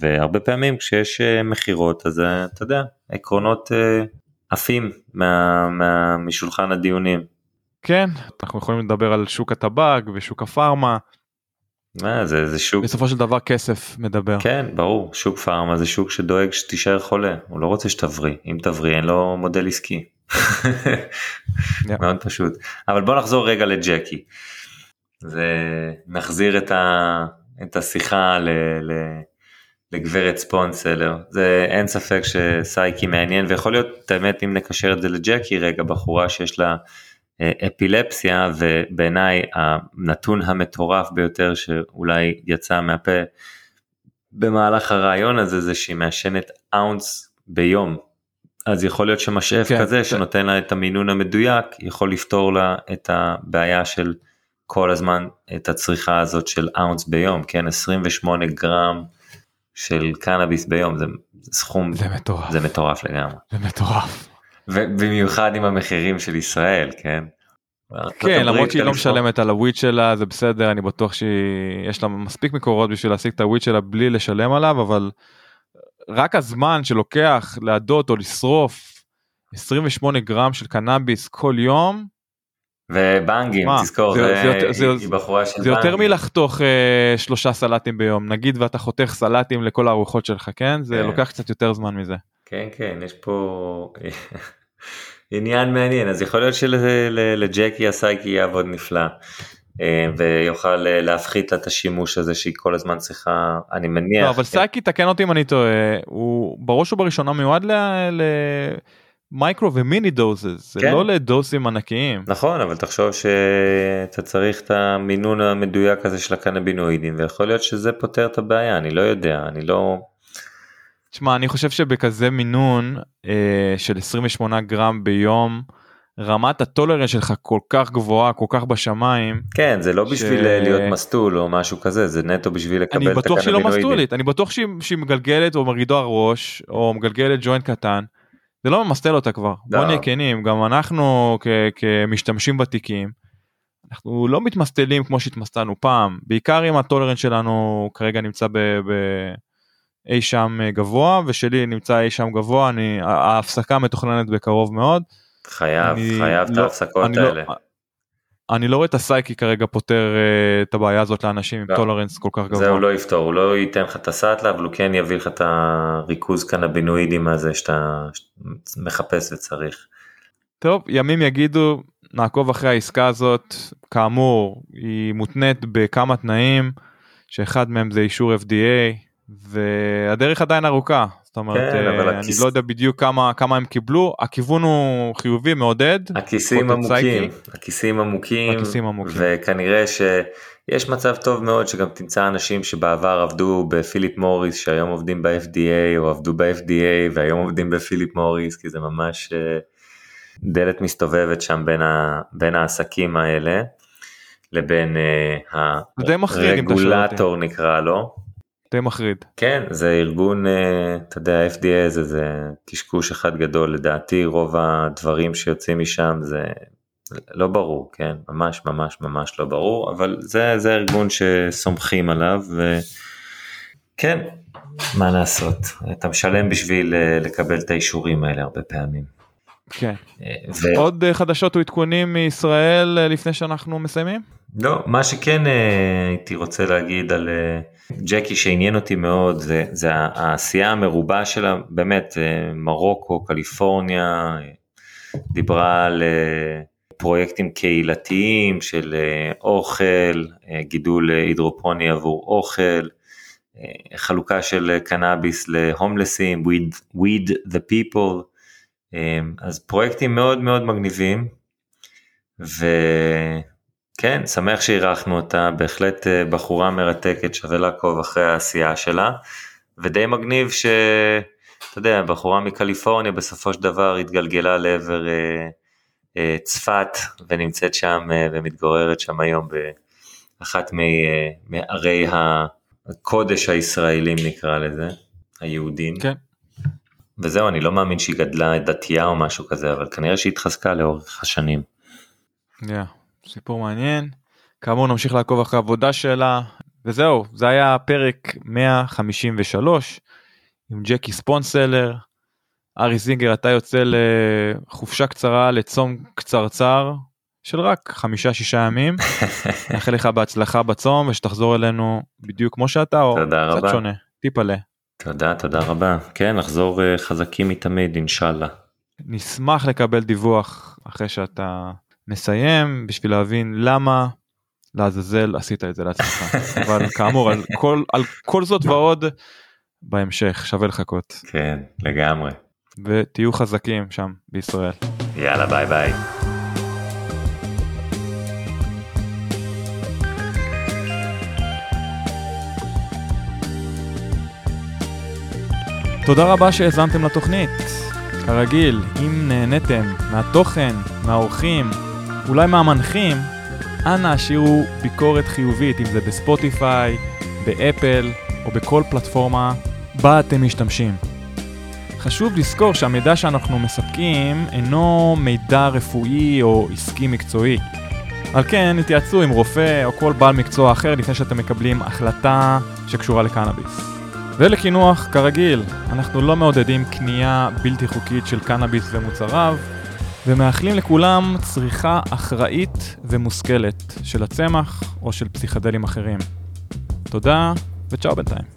והרבה פעמים כשיש אה, מכירות אז אה, אתה יודע עקרונות אה, עפים מה, מה, משולחן הדיונים. כן אנחנו יכולים לדבר על שוק הטבק ושוק הפארמה מה, זה, זה שוק בסופו של דבר כסף מדבר כן ברור שוק פארמה זה שוק שדואג שתישאר חולה הוא לא רוצה שתבריא אם תבריא אין לו מודל עסקי. yeah. מאוד פשוט אבל בוא נחזור רגע לג'קי. זה נחזיר את, ה, את השיחה ל, ל, לגברת ספונסלר זה אין ספק שסייקי מעניין ויכול להיות האמת אם נקשר את זה לג'קי רגע בחורה שיש לה אפילפסיה ובעיניי הנתון המטורף ביותר שאולי יצא מהפה במהלך הרעיון הזה זה שהיא מעשנת אאונס ביום. אז יכול להיות שמשאף כן, כזה כן. שנותן לה את המינון המדויק יכול לפתור לה את הבעיה של כל הזמן את הצריכה הזאת של אאונס ביום כן 28 גרם של קנאביס ביום זה סכום זה מטורף זה מטורף לגמרי זה מטורף ובמיוחד עם המחירים של ישראל כן. כן למרות שהיא לא משלמת על הוויט שלה זה בסדר אני בטוח שיש לה מספיק מקורות בשביל להשיג את הוויט שלה בלי לשלם עליו אבל רק הזמן שלוקח להדות או לשרוף 28 גרם של קנאביס כל יום. ובנגים מה? תזכור זה, זה, זה, זה, בחורה של זה יותר מלחתוך אה, שלושה סלטים ביום נגיד ואתה חותך סלטים לכל הארוחות שלך כן זה כן. לוקח קצת יותר זמן מזה. כן כן יש פה [LAUGHS] עניין מעניין אז יכול להיות שלג'קי הסייקי יעבוד נפלא. אה, ויוכל אה, להפחית לה את השימוש הזה שהיא כל הזמן צריכה, אני מניח. לא, אבל סייקי, תקן אותי אם אני טועה, הוא בראש ובראשונה מיועד למייקרו ומיני דוזס, כן. לא לדוסים ענקיים. נכון, אבל תחשוב שאתה צריך את המינון המדויק הזה של הקנבינואידים, ויכול להיות שזה פותר את הבעיה, אני לא יודע, אני לא... תשמע, אני חושב שבכזה מינון אה, של 28 גרם ביום, רמת הטולרנס שלך כל כך גבוהה, כל כך בשמיים. כן, זה לא ש- בשביל להיות מסטול או משהו כזה, זה נטו בשביל לקבל אני את בטוח שהיא לא הקנבינואידים. מסטולית, אני בטוח שהיא, שהיא מגלגלת או מרעידה ראש, או מגלגלת ג'וינט קטן. זה לא ממסטל אותה כבר, בוא לא. נהיה כנים, גם אנחנו כ- כמשתמשים ותיקים, אנחנו לא מתמסטלים כמו שהתמסטלנו פעם, בעיקר אם הטולרנס שלנו כרגע נמצא ב... ב... אי שם אה, גבוה ושלי נמצא אי שם גבוה אני ההפסקה מתוכננת בקרוב מאוד. חייב, אני חייב את לא- ההפסקות אני האלה. לא, אני לא רואה את הסייקי כרגע פותר אה, את הבעיה הזאת לאנשים עם לא. טולרנס כל כך זה גבוה. הוא לא יפתור, הוא לא ייתן לך את הסאטלה, אבל הוא כן יביא לך את הריכוז קנבינואידים הזה שאתה מחפש וצריך. טוב ימים יגידו נעקוב אחרי העסקה הזאת כאמור היא מותנית בכמה תנאים שאחד מהם זה אישור FDA והדרך עדיין ארוכה זאת אומרת כן, אה, אני הכיס- לא יודע בדיוק כמה כמה הם קיבלו הכיוון הוא חיובי מעודד. הכיסים עמוקים. הכיסים עמוקים, הכיסים עמוקים. וכנראה שיש מצב טוב מאוד שגם תמצא אנשים שבעבר עבדו בפיליפ מוריס שהיום עובדים ב-FDA או עבדו ב-FDA והיום עובדים בפיליפ מוריס כי זה ממש אה, דלת מסתובבת שם בין, ה, בין העסקים האלה לבין אה. הרגולטור נקרא לו. די מחריד. כן, זה ארגון, אה, אתה יודע, ה-FDA זה, זה קשקוש אחד גדול, לדעתי רוב הדברים שיוצאים משם זה לא ברור, כן, ממש ממש ממש לא ברור, אבל זה, זה ארגון שסומכים עליו, וכן, מה לעשות, אתה משלם בשביל אה, לקבל את האישורים האלה הרבה פעמים. כן. אה, ו... עוד חדשות או עדכונים מישראל לפני שאנחנו מסיימים? לא, מה שכן הייתי רוצה להגיד על ג'קי שעניין אותי מאוד זה, זה העשייה המרובה שלה, באמת, אה, מרוקו, קליפורניה, דיברה על אה, פרויקטים קהילתיים של אה, אוכל, גידול הידרופוני עבור אוכל, חלוקה של קנאביס להומלסים, weed, weed the people, אז פרויקטים מאוד מאוד מגניבים. ו... כן, שמח שאירחנו אותה, בהחלט אה, בחורה מרתקת, שווה לעקוב אחרי העשייה שלה, ודי מגניב שאתה יודע, בחורה מקליפורניה בסופו של דבר התגלגלה לעבר אה, אה, צפת, ונמצאת שם אה, ומתגוררת שם היום באחת אה, מערי הקודש הישראלים נקרא לזה, היהודים. כן. וזהו, אני לא מאמין שהיא גדלה דתייה או משהו כזה, אבל כנראה שהיא התחזקה לאורך השנים. Yeah, סיפור מעניין. כאמור נמשיך לעקוב אחרי העבודה שלה וזהו זה היה פרק 153 עם ג'קי ספונסלר. ארי זינגר אתה יוצא לחופשה קצרה לצום קצרצר של רק חמישה שישה ימים. [LAUGHS] נאחל לך בהצלחה בצום ושתחזור אלינו בדיוק כמו שאתה או קצת. שונה טיפלה. תודה, תודה רבה. כן, נחזור אה, חזקים מתמיד, אינשאללה. נשמח לקבל דיווח אחרי שאתה מסיים בשביל להבין למה לעזאזל עשית את זה לעצמך [LAUGHS] אבל כאמור על כל על כל זאת ועוד בהמשך שווה לחכות כן, לגמרי. ותהיו חזקים שם בישראל. יאללה, ביי ביי. תודה רבה שהאזנתם לתוכנית. כרגיל, אם נהניתם מהתוכן, מהאורחים, אולי מהמנחים, אנא השאירו ביקורת חיובית, אם זה בספוטיפיי, באפל או בכל פלטפורמה בה אתם משתמשים. חשוב לזכור שהמידע שאנחנו מספקים אינו מידע רפואי או עסקי מקצועי. על כן, התייעצו עם רופא או כל בעל מקצוע אחר לפני שאתם מקבלים החלטה שקשורה לקנאביס. ולקינוח, כרגיל, אנחנו לא מעודדים קנייה בלתי חוקית של קנאביס ומוצריו, ומאחלים לכולם צריכה אחראית ומושכלת של הצמח או של פסיכדלים אחרים. תודה, וצ'או בינתיים.